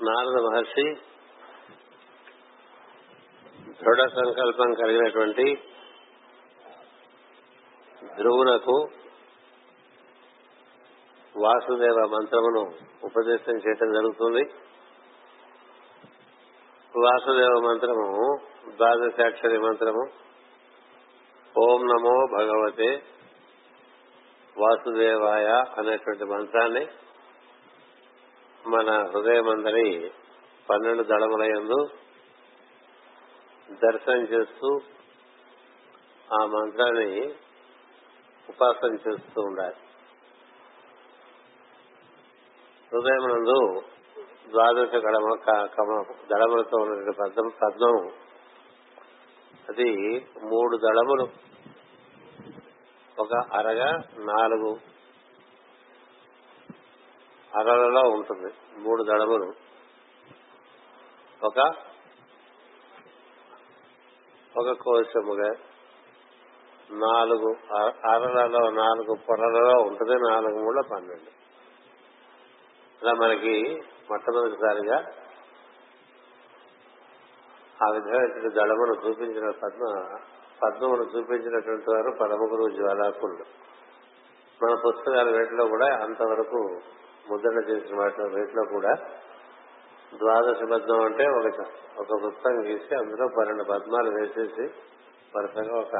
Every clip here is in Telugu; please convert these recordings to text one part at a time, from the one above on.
నారద మహర్షి దృఢ సంకల్పం కలిగినటువంటి ధ్రువునకు వాసుదేవ మంత్రమును ఉపదేశం చేయటం జరుగుతుంది. వాసుదేవ మంత్రము ద్వాదశాక్షరి మంత్రము ఓం నమో భగవతే వాసుదేవాయ అనేటువంటి మంత్రాన్ని మన హృదయమందరి పన్నెండు దళములయందు దర్శనం చేస్తూ ఆ మంత్రాన్ని ఉపాసన చేస్తూ ఉండాలి. హృదయం నందు కడమ కమ దళములతో ఉన్నటువంటి పద్మ పద్మం అది మూడు దళములు ఒక అరగా నాలుగు అరలలో ఉంటుంది. మూడు దడములు ఒక ఒక కోశముగా నాలుగు అరలలో నాలుగు పొరలలో ఉంటుంది. నాలుగు మూడు పన్నెండు. ఇలా మనకి మొట్టమొదటిసారిగా ఆ విధమైన దళమును చూపించిన పద్మ పద్మమును చూపించినటువంటి వారు పరమగురు జ్వాలాకులు. మన పుస్తకాల వేటిలో కూడా అంతవరకు ముద్రణ చేసిన వాటిలో రేట్లో కూడా ద్వాదశ పద్మం అంటే ఒక ఒక వృత్తం గీసి అందులో పన్నెండు పద్మాలు వేసేసి వరుసగా ఒక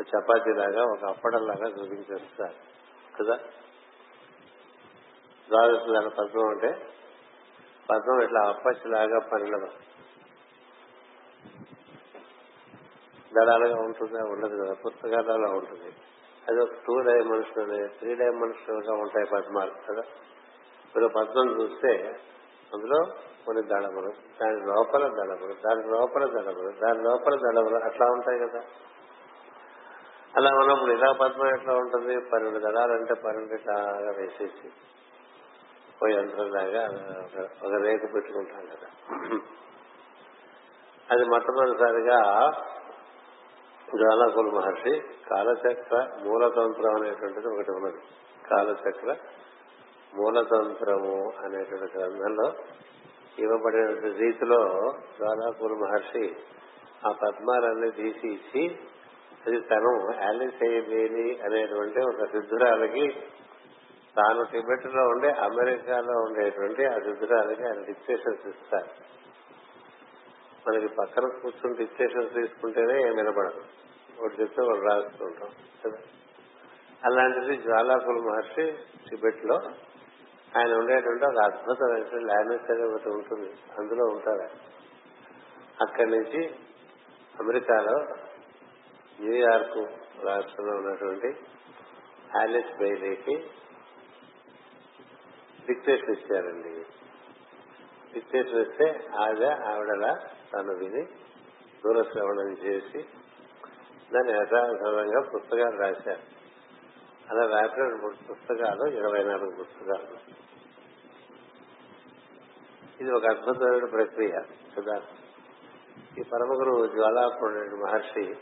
చపాతీ లాగా ఒక అప్పడం లాగా చూపించేస్తారు. కదా? ద్వాదశ పద్మం అంటే పద్మం ఇట్లా అప్పచ్చిలాగా పన్నెండు దళాలుగా ఉంటుందా? ఉండదు కదా. పుస్తకాలలో ఉంటుంది. అది ఒక టూ డైమెన్షనల్ త్రీ డైమెన్షనల్గా ఉంటాయి పద్మాలు కదా? మీరు పద్మం చూస్తే అందులో కొన్ని దళములు దాని లోపల దళములు దాని లోపల దళములు దాని లోపల దళములు అట్లా ఉంటాయి కదా? అలా ఉన్నప్పుడు ఇలా పద్మం ఎట్లా ఉంటుంది? పన్నెండు దళాలంటే పన్నెండు ఇట్లాగా వేసేసి ఓ యంత్రంలాగా ఒక రేకు పెట్టుకుంటాం కదా? అది మొట్టమొదటిసారిగా జ్వాలాకుల మహర్షి కాలచక్ర మూలతంత్రం అనేటువంటిది ఒకటి ఉన్నది. కాలచక్ర మూలతంత్రము అనేటువంటి గ్రంథంలో ఇవ్వబడిన రీతిలో జ్వాలాకుల మహర్షి ఆ పద్మాలన్నీ తీసి ఇచ్చి అది తను యాలిస్ అయ్యేది అనేటువంటి ఒక సిద్ధురాలకి తాను టిబెట్లో ఉండే అమెరికాలో ఉండేటువంటి ఆ సిద్ధురాలకి ఆయన డిక్టేషన్స్ ఇస్తారు. మనకి పక్కన కూర్చుని డిక్టేషన్స్ తీసుకుంటేనే ఏం వినపడదు. ఒకటి చెప్తే ఒకటి రాస్తుంటాం కదా అలాంటిది జ్వాలాకుల మహర్షి టిబెట్లో ఆయన ఉండేటువంటి ఒక అద్భుతమైన లాంగ్వేజ్ ఒకటి ఉంటుంది అందులో ఉంటారు అక్కడి నుంచి అమెరికాలో న్యూయార్క్ రాష్ట్రంలో ఉన్నటువంటి ఆలిస్ బైలీకి డిక్టేషన్ ఇచ్చారండి. డిక్టేషన్ ఇస్తే ఆవిడ ఆవిడలా తను విని దూరశ్రవణం చేసి దాన్ని యథాతథంగా పుస్తకాలు రాశారు. అలా రాసిన పుస్తకాలు ఇరవై నాలుగు పుస్తకాలు. ఇది ఒక అద్భుతమైన ప్రక్రియ కదా ఈ పరమగురు జ్వాలాపుడు మహర్షి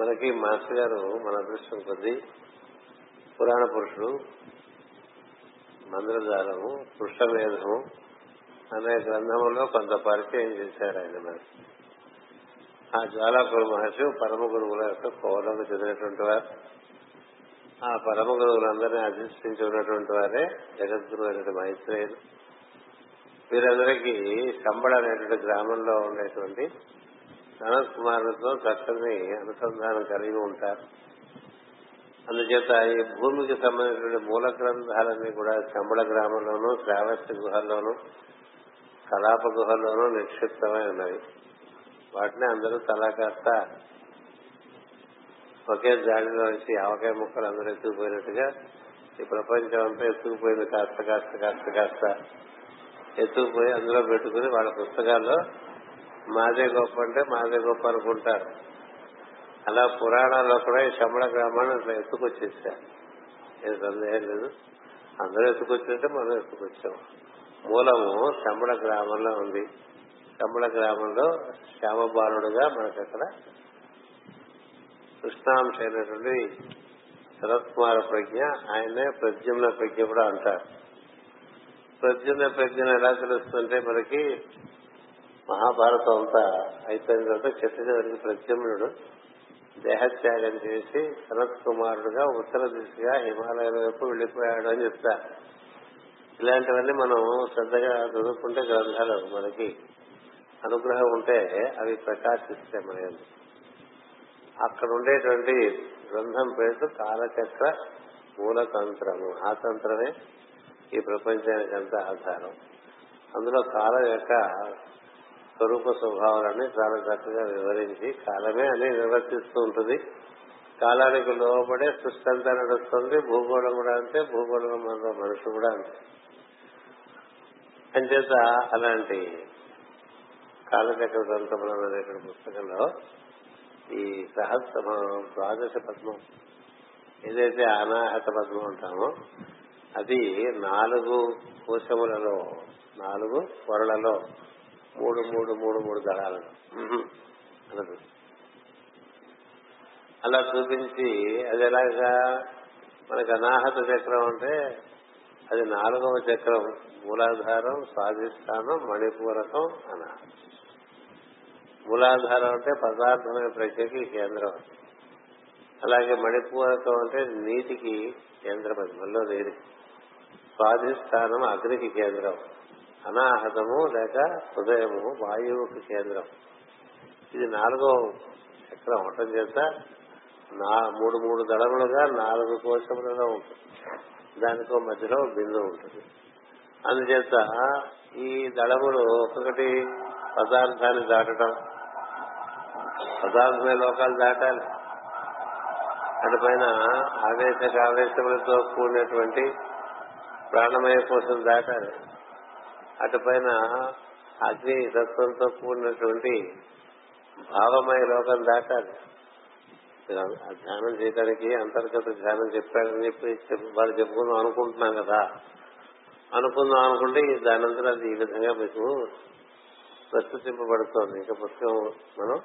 మనకి మాస్టర్ గారు మన అదృష్టం కొద్దీ పురాణ పురుషుడు మంత్రజాలము పురుషమేధము అనే గ్రంథములో కొంత పరిచయం చేశారు ఆయన మనకి ఆ జ్వాలాపుర మహర్షి పరమ గురువుల యొక్క కోవలకు చెందినటువంటి వారు. ఆ పరమ గురువులందరినీ అధిష్ఠించి ఉన్నటువంటి వారే జగద్గురు అయినటువంటి మైత్రేయులు. వీరందరికీ శంబడ అనేటువంటి గ్రామంలో ఉండేటువంటి సనత్ కుమారులతో చక్కని అనుసంధానం కలిగి ఉంటారు. అందుచేత ఈ భూమికి సంబంధించిన మూల గ్రంథాలన్నీ కూడా శంబళ గ్రామంలోనూ శ్రావస్తి గుహల్లోనూ కలాప గుహల్లోనూ నిక్షిప్తమై ఉన్నవి. వాటిని అందరూ తలా కాస్త ఒకే జాడిలో నుంచి ఆవకాయ ముక్కలు అందరూ ఎత్తుకుపోయినట్టుగా ఈ ప్రపంచం అంతా ఎత్తుకుపోయింది కాస్త కాస్త కాస్త కాస్త. ఎత్తుకుపోయి అందులో పెట్టుకుని వాళ్ళ పుస్తకాల్లో మాదే గొప్ప అంటే మాదే గొప్ప అనుకుంటారు. అలా పురాణాల్లో కూడా ఈ శమణ గ్రామాన్ని అట్లా ఎత్తుకొచ్చేసారు. ఏం సందేహం లేదు. అందరూ ఎత్తుకొచ్చినట్టే మనం ఎత్తుకొచ్చాం. మూలము శమణ గ్రామంలో ఉంది. కమ్మల గ్రామంలో శ్యామబాలుడుగా మనకు అక్కడ కృష్ణాంశ అయినటువంటి శరత్కుమార ప్రజ్ఞ ఆయనే ప్రద్యుమ్న ప్రజ్ఞ కూడా అంటారు. ప్రజ్ఞ ప్రజ్ఞ ఎలా తెలుస్తుంటే మనకి మహాభారతం అంతా అయిపోయిన తర్వాత క్షత్రియుడికి ప్రద్యుమ్నుడు దేహత్యాగం చేసి శరత్ కుమారుడుగా ఉత్తర దిశగా హిమాలయాల వైపు వెళ్ళిపోయాడు అని చెప్తారు. ఇలాంటివన్నీ మనం శ్రద్ధగా చదువుకుంటే గ్రంథాలు మనకి అనుగ్రహం ఉంటే అవి ప్రకాశిస్తే మన అక్కడ ఉండేటువంటి గ్రంథం పేరు కాలచక్ర మూలతంత్రము. ఆ తంత్రమే ఈ ప్రపంచానికి అంతా ఆధారం. అందులో కాలం యొక్క స్వరూప స్వభావాలని చాలా చక్కగా వివరించి కాలమే అని నిర్వర్తిస్తూ ఉంటుంది. కాలానికి లోపడే సృష్టి అంతా నడుస్తుంది భూగోళం కూడా అంతే భూగోళం మనుషులు కూడా అంతే. అంచేత అలాంటి కాలచక్ర గ్రంథములు అనేటువంటి పుస్తకంలో ఈ సహస్ర ద్వాదశ పద్మం ఏదైతే అనాహత పద్మం అంటామో అది నాలుగు కోశములలో నాలుగు పొరలలో మూడు మూడు మూడు మూడు దళాలను. అన్నది. అలా చూపించి అది ఎలాగా? మనకు అనాహత చక్రం అంటే అది నాలుగవ చక్రం మూలాధారం స్వాధిష్టానం మణిపూరకం అనాహత. మూలాధారం అంటే పదార్థమైన ప్రజ్ఞకి కేంద్రం. అలాగే మణిపూరకం అంటే నీటికి కేంద్రం అది మళ్ళీ నీరు స్వాధిష్టానం అగ్నికి కేంద్రం. అనాహతము లేక హృదయము వాయువుకి కేంద్రం. ఇది నాలుగో చక్రం. అవటం చేత నా మూడు మూడు దళములుగా నాలుగు కోశములలో ఉంటుంది. దానికో మధ్యలో బిందు ఉంటుంది. అందుచేత ఈ దళములు ఒక్కొక్కటి పదార్థాన్ని దాటడం పదార్థమే లోకాలు దాటాలి. అటుపైన ఆవేశక ఆవేశములతో కూడినటువంటి ప్రాణమయ కోసం దాటాలి. అటు పైన అగ్ని తత్వంతో కూడినటువంటి భావమయ లోకం దాటాలి. ఆ ధ్యానం చేయడానికి అంతర్గత ధ్యానం చెప్పాడని చెప్పి చెప్పి- చెప్పుకుందాం అనుకుంటున్నాం కదా. అనుకుందాం అనుకుంటే ఈ దానంతా అది ఈ విధంగా మీకు ప్రస్తుతింపబడుతోంది. ఇంకా పుస్తకం మనం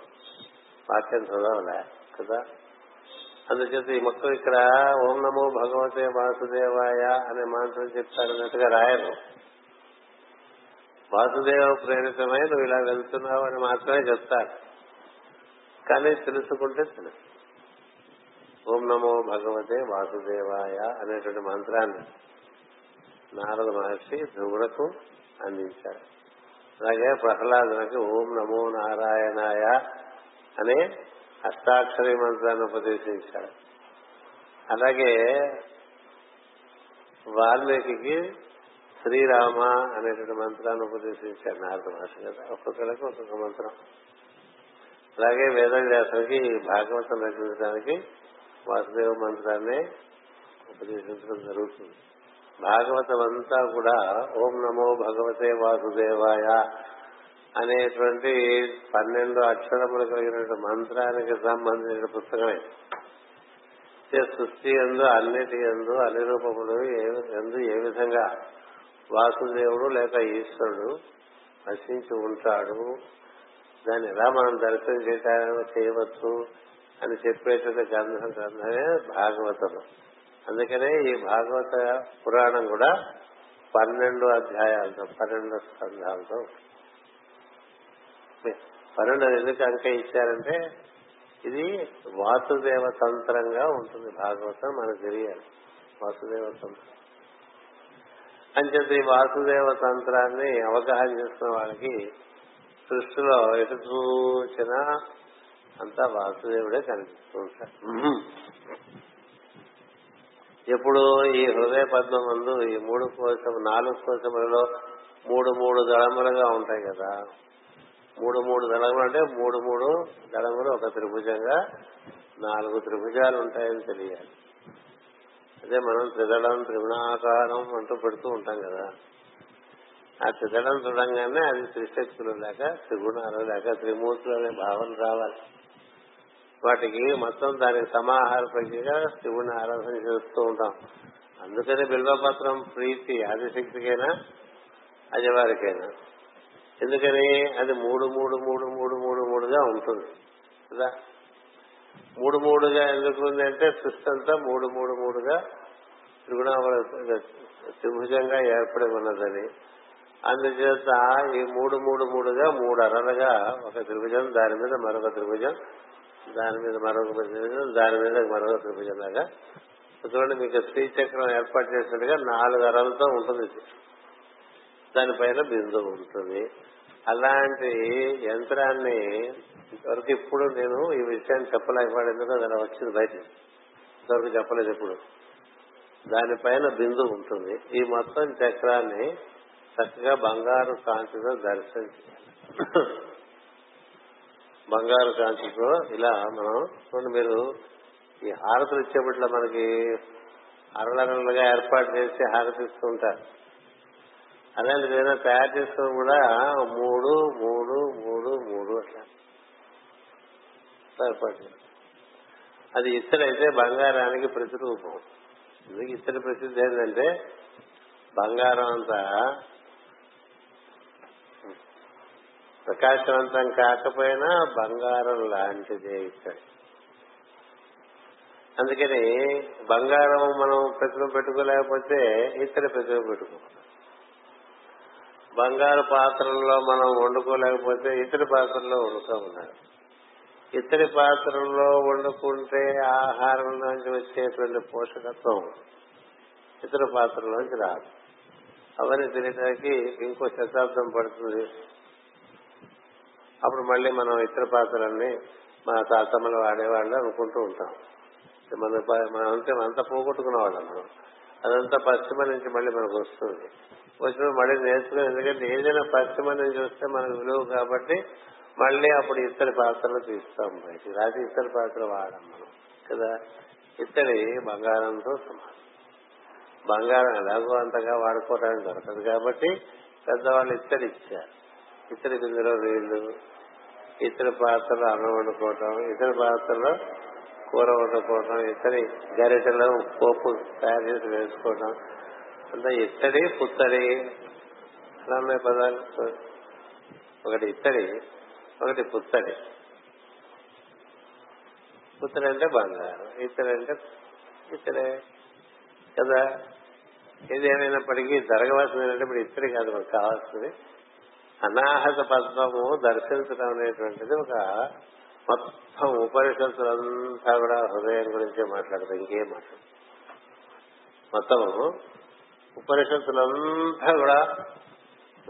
వాక్యం చదవలే కదా? అందుచేత ఈ మొత్తం ఇక్కడ ఓం నమో భగవతే వాసుదేవాయ అనే మంత్రం చెప్తారన్నట్టుగా రాయరు. వాసుదేవ ప్రేరితమై నువ్వు ఇలా వెళ్తున్నావు అని మాత్రమే చెప్తారు. కానీ తెలుసుకుంటే తెలుసు. ఓం నమో భగవతే వాసుదేవాయ అనేటువంటి మంత్రాన్ని నారద మహర్షి ధ్రువులకు అందించారు. అలాగే ప్రహ్లాదునికి ఓం నమో నారాయణాయ అనే అష్టాక్షరి మంత్రాన్ని ఉపదేశించాడు. అలాగే వాల్మీకి శ్రీరామ అనేటువంటి మంత్రాన్ని ఉపదేశించాడు నారద మహర్షి కదా ఒక్కొక్కరికి ఒక్కొక్క మంత్రం. అలాగే వేదవ్యాసునికి భాగవతం రచించడానికి వాసుదేవ మంత్రాన్ని ఉపదేశించడం జరుగుతుంది. భాగవతం అంతా కూడా ఓం నమో భగవతే వాసుదేవాయ అనేటువంటి పన్నెండు అక్షరములు కలిగిన మంత్రానికి సంబంధించిన పుస్తకమే. సృష్టి ఎందు అన్నిటి ఎందు అన్ని రూపములు ఏ- ఎందు ఏ విధంగా వాసుదేవుడు లేక ఈశ్వరుడు నశించి ఉంటాడు. దాన్ని ఎలా మనం దర్శనం చేయటానికి చేయవచ్చు అని చెప్పేటువంటి గ్రంథం గ్రంథమే భాగవతం అందుకనే ఈ భాగవత పురాణం కూడా పన్నెండు అధ్యాయాలతో పన్నెండు స్కంధాలతో పన్నెండు ఎందుకు అంక ఇచ్చారంటే ఇది వాసుదేవ తంత్రంగా ఉంటుంది భాగవతం మనకు తెలియాలి. వాసుదేవ తంత్రం అంచేత ఈ వాసుదేవ తంత్రాన్ని అవగాహన చేసుకున్న వాళ్ళకి సృష్టిలో ఎటు చూసినా అంతా వాసుదేవుడే కనిపిస్తూ ఉంటాడు. ఎప్పుడు ఈ హృదయ పద్మం ముందు ఈ మూడు కోసం నాలుగు కోసములలో మూడు మూడు దళములుగా ఉంటాయి కదా. మూడు మూడు దళములు అంటే మూడు మూడు దళములు ఒక త్రిభుజంగా నాలుగు త్రిభుజాలు ఉంటాయని తెలియాలి. అదే మనం త్రిదళం త్రిగుణాకారం అంటూ పెడుతూ ఉంటాం కదా. ఆ త్రిదళం చూడంగానే అది త్రిశక్తులు లేక త్రిగుణాలు లేక త్రిమూర్తులు అనే భావన రావాలి. వాటికి మొత్తం దానికి సమాహార ప్రజ్ఞగా శివుని ఆరాధన చేస్తూ ఉంటాం. అందుకని బిల్వపత్రం ప్రీతి ఆదిశక్తికైనా అజవారికైనా. ఎందుకని? అది మూడు మూడు మూడు మూడు మూడు మూడుగా ఉంటుంది. కదా? మూడు మూడుగా ఎందుకుంది అంటే సృష్టి అంతా మూడు మూడు మూడుగా త్రిగుణావళ త్రిభుజంగా ఏర్పడి ఉన్నదని అందుచేత ఈ మూడు మూడు మూడుగా మూడు అరలుగా ఒక త్రిభుజం దాని మీద మరొక త్రిభుజం దాని మీద మరొక త్రిభుజం దాని మీద మరొక త్రిభుజం లాగా. చూడండి మీకు శ్రీచక్రం ఏర్పాటు చేసినట్టుగా నాలుగు అరలతో ఉంటుంది. ఇది. దానిపైన బిందువు ఉంటుంది. అలాంటి యంత్రాన్ని ఇంతవరకు ఇప్పుడు నేను ఈ విషయాన్ని చెప్పలేకపోయాడు అది అలా వచ్చింది బయట ఇంతవరకు చెప్పలేదు ఇప్పుడు దానిపైన బిందువు ఉంటుంది. ఈ మొత్తం చక్రాన్ని చక్కగా బంగారు కాంతితో దర్శనం చేయాలి. బంగారు కాంతితో ఇలా మనం చూడండి మీరు ఈ హారతులు ఇచ్చేపట్ల మనకి అరలరలుగా ఏర్పాటు చేసి హారతి అలాంటిది నేను తయారు చేసుకుని కూడా మూడు మూడు మూడు మూడు అట్లా. ఏర్పాటు అది ఇత్తడైతే బంగారానికి ప్రతిరూపం. ఎందుకు ఇత్తడి ప్రసిద్ధి ఏంటంటే బంగారం అంతా ప్రకాశవంతం కాకపోయినా బంగారం లాంటిదే ఇత్తడి. అందుకని బంగారం మనం ప్రతిమ పెట్టుకోలేకపోతే ఇతర ప్రతిమ పెట్టుకోవాలి బంగారు పాత్రల్లో మనం వండుకోలేకపోతే ఇతడి పాత్రలో వండుకోమన్నారు ఇతడి పాత్రల్లో వండుకుంటే ఆహారంలోంచి వచ్చేటువంటి పోషకత్వం ఇతర పాత్రలోంచి రాదు. అవన్నీ తినడానికి ఇంకో శతాబ్దం పడుతుంది. అప్పుడు మళ్ళీ మనం ఇతర పాత్రలన్నీ మన తాతమ్మలు వాడేవాళ్ళు అనుకుంటూ ఉంటాం. మన మనం అంతే అంతా పోగొట్టుకున్న వాళ్ళం మనం. అదంతా పశ్చిమ నుంచి మళ్ళీ మనకు వస్తుంది. వచ్చినప్పుడు మళ్ళీ నేర్చుకుని ఎందుకంటే ఏదైనా పశ్చిమ నుంచి వస్తే మనకు విలువ కాబట్టి మళ్ళీ అప్పుడు ఇత్తడి పాత్రలు తీస్తాం. బయటికి రాసి ఇత్తడి పాత్ర వాడాం మనం కదా? ఇత్తడి బంగారంతో సమానం. బంగారం ఎలాగో అంతగా వాడుకోవడానికి దొరకదు కాబట్టి పెద్దవాళ్ళు ఇత్తడి ఇచ్చారు. ఇత్తడి బిందులో నీళ్ళు ఇతర పాత్రలో అన్నం వండుకోవటం ఇతర పాత్రలో కూర వండుకోవటం ఇతడి గరిటలో పోపు తయారు చేసి వేసుకోవటం అంటే ఇత్తడి పుత్తడి అలా ఉన్నాయి పదాలు ఒకటి ఇత్తడి ఒకటి పుత్తడి. పుత్తడి అంటే బంగారం ఇత్తడి అంటే ఇత్తడే కదా? ఏది జరగవలసింది అంటే ఇప్పుడు ఇత్తడి కాదు మనకు కావాల్సింది. అనాహత పద్మము దర్శించడం అనేటువంటిది ఒక మొత్తం ఉపనిషత్తులంతా కూడా హృదయం గురించే మాట్లాడదు ఇంకేం మాట్లాడదు మొత్తము ఉపనిషత్తులంతా కూడా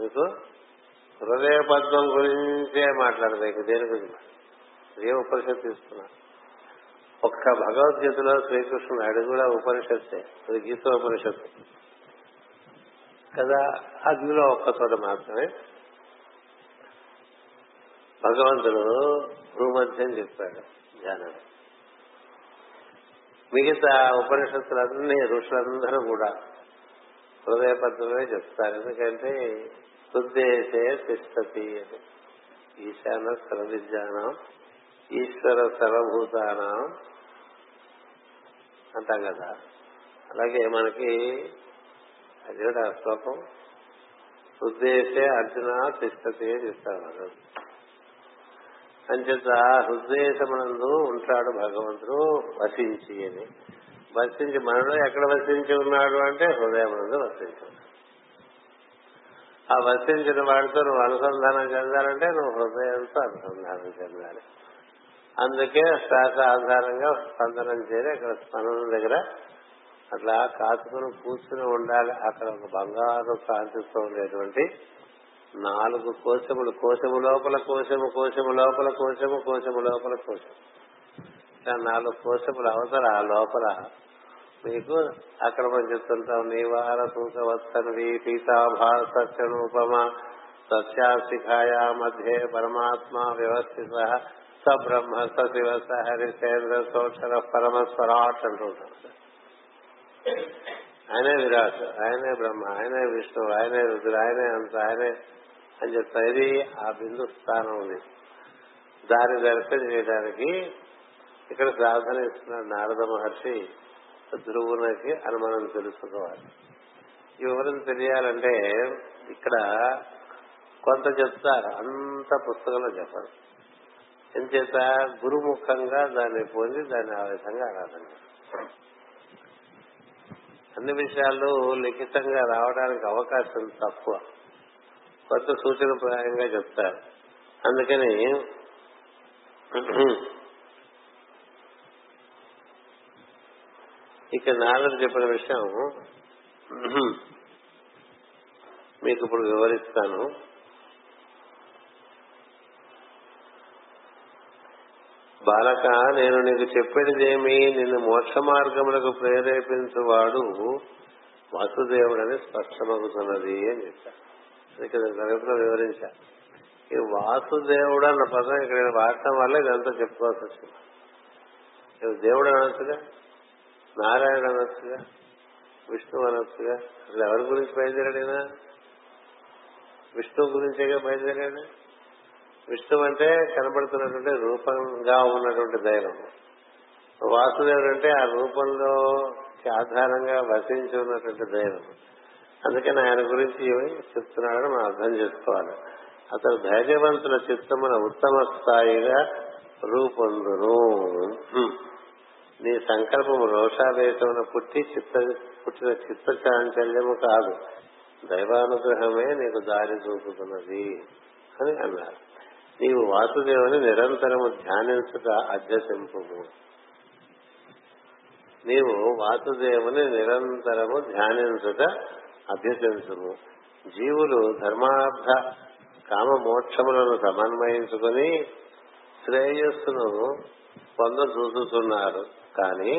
మీకు హృదయ పద్మం గురించే మాట్లాడతాయి. ఇంక దేని గురించి ఏ ఉపనిషత్తు తీసుకున్నా ఒక్క భగవద్గీతలో శ్రీకృష్ణుడు అడుగు కూడా ఉపనిషత్తే అది గీతోపనిషత్తు. కదా అందులో ఒక్క చోట మాత్రమే భగవంతుడు భూమధ్యం చెప్పాడు ధ్యానం మిగతా ఉపనిషత్తులన్నీ ఋషులందరూ కూడా హృదయపద్మే చెప్తారు. ఎందుకంటే ఉద్దేశే తిష్టతి అని. ఈశాన సర్వవిద్యానం ఈశ్వర సర్వభూతానం అంటాం కదా. అలాగే మనకి అది ఆ శ్లోకం ఉద్దేశే అర్జున తిష్టతి అని చెప్తారు అంచేత హృదయమునందు ఉంటాడు భగవంతుడు వసించి అని. వసించి మనలో ఎక్కడ వసించి ఉన్నాడు అంటే హృదయమునందు వసించి ఆ వసించిన వాడితో నువ్వు అనుసంధానం చెందాలంటే నువ్వు హృదయంతో అనుసంధానం చెందాలి. అందుకే శ్వాస ఆధారంగా స్పందనం చేరి అక్కడ స్పందన దగ్గర అట్లా కాచుకుని కూర్చుని ఉండాలి. అక్కడ ఒక బంగారు కాంతితో ఉండేటువంటి నాలుగు కోశములు కోశము లోపల కోశము కోశము లోపల కోశము కోశము లోపల కోశం నాలుగు కోశములు అవతల ఆ లోపల నీకు అక్కడ మనం చెప్తుంటాం నీవార తూకవత్సనవి పీతాభార సత్యనూపమ సత్యాశిఖాయా మధ్య పరమాత్మ వ్యవస్థిత స బ్రహ్మ స శివ స హరిశేంద్ర సోక్షర పరమస్వరాట్ అంటుంటాం ఆయనే విరాట్ ఆయనే బ్రహ్మ ఆయనే విష్ణు ఆయనే రుద్రుడు ఆయనే అంత ఆయనే అని చెప్తా. ఇది ఆ బిందు స్థానం ఉంది. దాని దర్శనం చేయడానికి ఇక్కడ సాధన ఇస్తున్నాడు నారద మహర్షి. ధ్రువునకి అని మనం తెలుసుకోవాలి ఈ వివరం తెలియాలంటే ఇక్కడ కొంత చెప్తారు అంత పుస్తకంలో చెప్పరు. ఎంచేత గురుముఖంగా దాన్ని పొంది దాన్ని ఆ విధంగా ఆరాధన అన్ని విషయాలు లిఖితంగా రావడానికి అవకాశం తక్కువ. కొత్త సూచన ప్రాయంగా చెప్తారు. అందుకని ఇక నారదుడు చెప్పిన విషయం మీకు ఇప్పుడు వివరిస్తాను. బాలక నేను నీకు చెప్పేదిదేమి నిన్ను మోక్ష మార్గములకు ప్రేరేపించువాడు వాసుదేవుడని స్పష్టమవుతున్నది అని చెప్పారు ఇక్కడ తరగతిలో వివరించా. ఈ వాసుదేవుడు అన్న పదం ఇక్కడ వాడటం వల్ల ఇదంతా చెప్పుకోవాల్సి వచ్చింది. దేవుడు అనొచ్చుగా? నారాయణ అనొచ్చుగా విష్ణు అనొచ్చుగా అసలు ఎవరి గురించి బయలుదేరాడైనా విష్ణువు గురించేగా బయలుదేరాడు? విష్ణు అంటే కనబడుతున్నటువంటి రూపంగా ఉన్నటువంటి దైవం. వాసుదేవుడు అంటే ఆ రూపంలో ఆధారంగా వసించి ఉన్నటువంటి దైవం. అందుకని ఆయన గురించి చెప్తున్నాడని మనం అర్థం చేసుకోవాలి. అతను ధైర్యవంతుల చిత్తమున ఉత్తమ స్థాయిగా రూపొందును. నీ సంకల్పము రోషావేశమున పుట్టి చిత్త పుట్టిన చిత్త చాంచల్యము కాదు. దైవానుగ్రహమే నీకు దారి చూపుతున్నది అని అన్నారు. నీవు వాసుదేవుని నిరంతరము ధ్యానించుట అభ్యసింపు నీవు వాసుదేవుని నిరంతరము ధ్యానించుట అభ్యసించుము. జీవులు ధర్మార్థ కామ మోక్షములను సమన్వయించుకుని శ్రేయస్సును పొందచూస్తున్నారు కానీ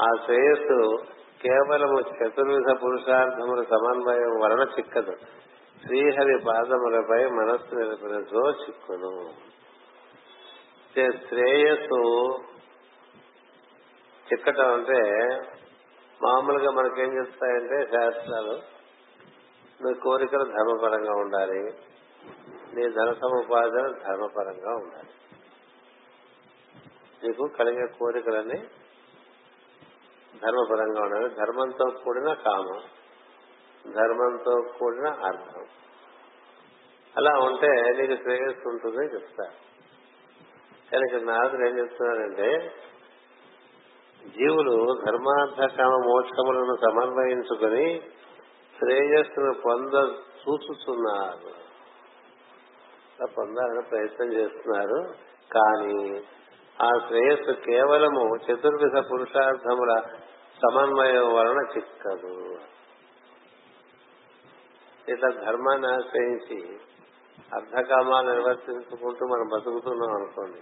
ఆ శ్రేయస్సు కేవలము చతుర్విధ పురుషార్థముల సమన్వయం వలన చిక్కదు. శ్రీహరి పాదములపై మనస్సు నిలిపినచో చిక్కును శ్రేయస్సు చిక్కటం అంటే మామూలుగా మనకేం చెప్తాయంటే శాస్త్రాలు నీ కోరికలు ధర్మపరంగా ఉండాలి నీ ధన సముపాదన ధర్మపరంగా ఉండాలి. నీకు కలిగే కోరికలన్నీ ధర్మపరంగా ఉండాలి ధర్మంతో కూడిన కామం ధర్మంతో కూడిన అర్థం. అలా ఉంటే నీకు శ్రేయస్సు ఉంటుంది చెప్తారు కానీ ఇక్కడ నారదుడు ఏం చెప్తున్నారంటే జీవులు ధర్మార్థ కామ మోక్షములను సమన్వయించుకుని శ్రేయస్సును పొంద చూచుతున్నారు పొందాలని ప్రయత్నం చేస్తున్నారు. కానీ ఆ శ్రేయస్సు కేవలము చతుర్విధ పురుషార్థముల సమన్వయం వలన చిక్కదు. ఇట్లా ధర్మాన్ని ఆశ్రయించి అర్ధకామాలు నిర్వర్తించుకుంటూ మనం బతుకుతున్నాం అనుకోండి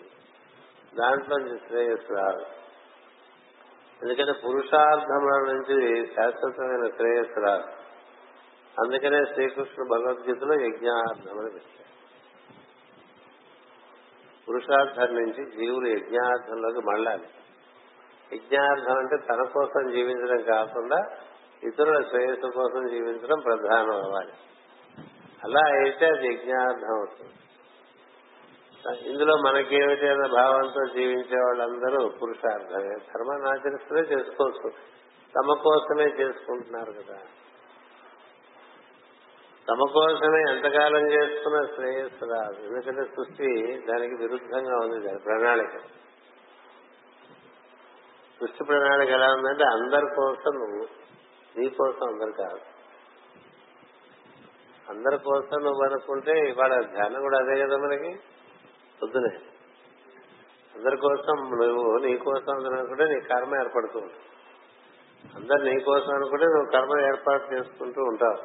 దాంట్లో శ్రేయస్సు రాదు. ఎందుకంటే పురుషార్థముల నుంచి శాశ్వతమైన శ్రేయస్సు రాదు. అందుకనే శ్రీకృష్ణుడు భగవద్గీతలో యజ్ఞార్థములు పెట్టారు. పురుషార్థం నుంచి జీవులు యజ్ఞార్థంలోకి మళ్ళాలి. యజ్ఞార్థం అంటే తన కోసం జీవించడం కాకుండా ఇతరుల శ్రేయస్సు కోసం జీవించడం ప్రధానం అవ్వాలి. అలా అయితే అది యజ్ఞార్థం అవుతుంది. ఇందులో మనకేమిటి అన్న భావంతో జీవించే వాళ్ళందరూ పురుషార్థమే. ధర్మాన్ని ఆచరిస్తూనే చేసుకోవచ్చు. తమ కోసమే చేసుకుంటున్నారు కదా. తమ కోసమే ఎంతకాలం చేసుకున్న శ్రేయస్సు రాదు. ఎందుకంటే సృష్టి దానికి విరుద్ధంగా ఉంది దాని ప్రణాళిక. సృష్టి ప్రణాళిక ఎలా ఉందంటే అందరి కోసం నువ్వు నీ కోసం అందరు కాదు. అందరి కోసం నువ్వు అనుకుంటే ఇవాళ ధ్యానం కూడా అదే కదా మనకి? పొద్దునే అందరి కోసం నువ్వు నీ కోసం అందరూ అనుకుంటే నీ కర్మ ఏర్పడుతూ ఉంటుంది. అందరు నీ కోసం అనుకుంటే నువ్వు కర్మ ఏర్పాటు చేసుకుంటూ ఉంటావు.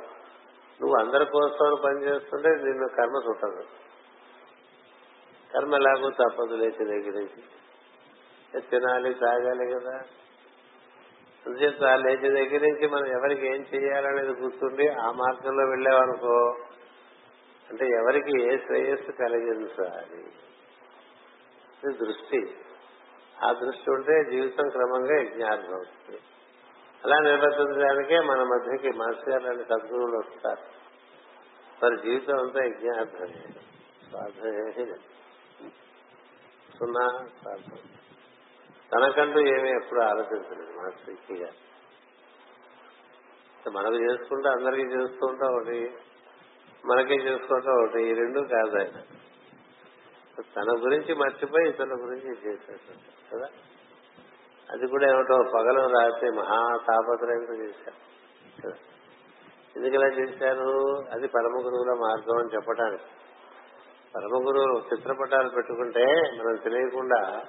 నువ్వు అందరి కోసం పని చేస్తుంటే నిన్ను కర్మ చుట్టదు కర్మ ఎలాగో తప్పదు లేచి దగ్గర నుంచి. తినాలి తాగాలి కదా. అందుచేత లేచి దగ్గర నుంచి మనం ఎవరికి ఏం చేయాలనేది గుర్తుండి ఆ మార్గంలో వెళ్ళామనుకో అంటే ఎవరికి ఏ శ్రేయస్సు కలిగించాలి ఇది దృష్టి. ఆ దృష్టి ఉంటే జీవితం క్రమంగా యజ్ఞార్థం అవుతుంది. అలా నిర్వర్తించడానికే మన మధ్యకి మాస్టర్ గారు లాంటి సద్గురువులు వస్తారు. వారి జీవితం అంతా యజ్ఞార్థమే. స్వార్థమే సున్నా స్వార్థం తనకంటూ ఏమీ ఎప్పుడు ఆలోచించలేదు మనస్ఫూర్తిగా. మనకు చేసుకుంటే అందరికీ చేసుకుంటా ఒకటి మనకే చేసుకుంటా ఒకటి ఈ రెండు కాదు ఆయన. తన గురించి మర్చిపోయి ఇతరుల గురించి చేసేసాడు కదా? అది కూడా ఏమిటో పగలు రాత్రి మహా తాపత్రయంతో చేశారు కదా. ఎందుకు ఇలా చేశారు? అది పరమ గురువుల మార్గం అని చెప్పడానికి పరమ గురువులు చిత్రపటాలు పెట్టుకుంటే మనం తెలియకుండా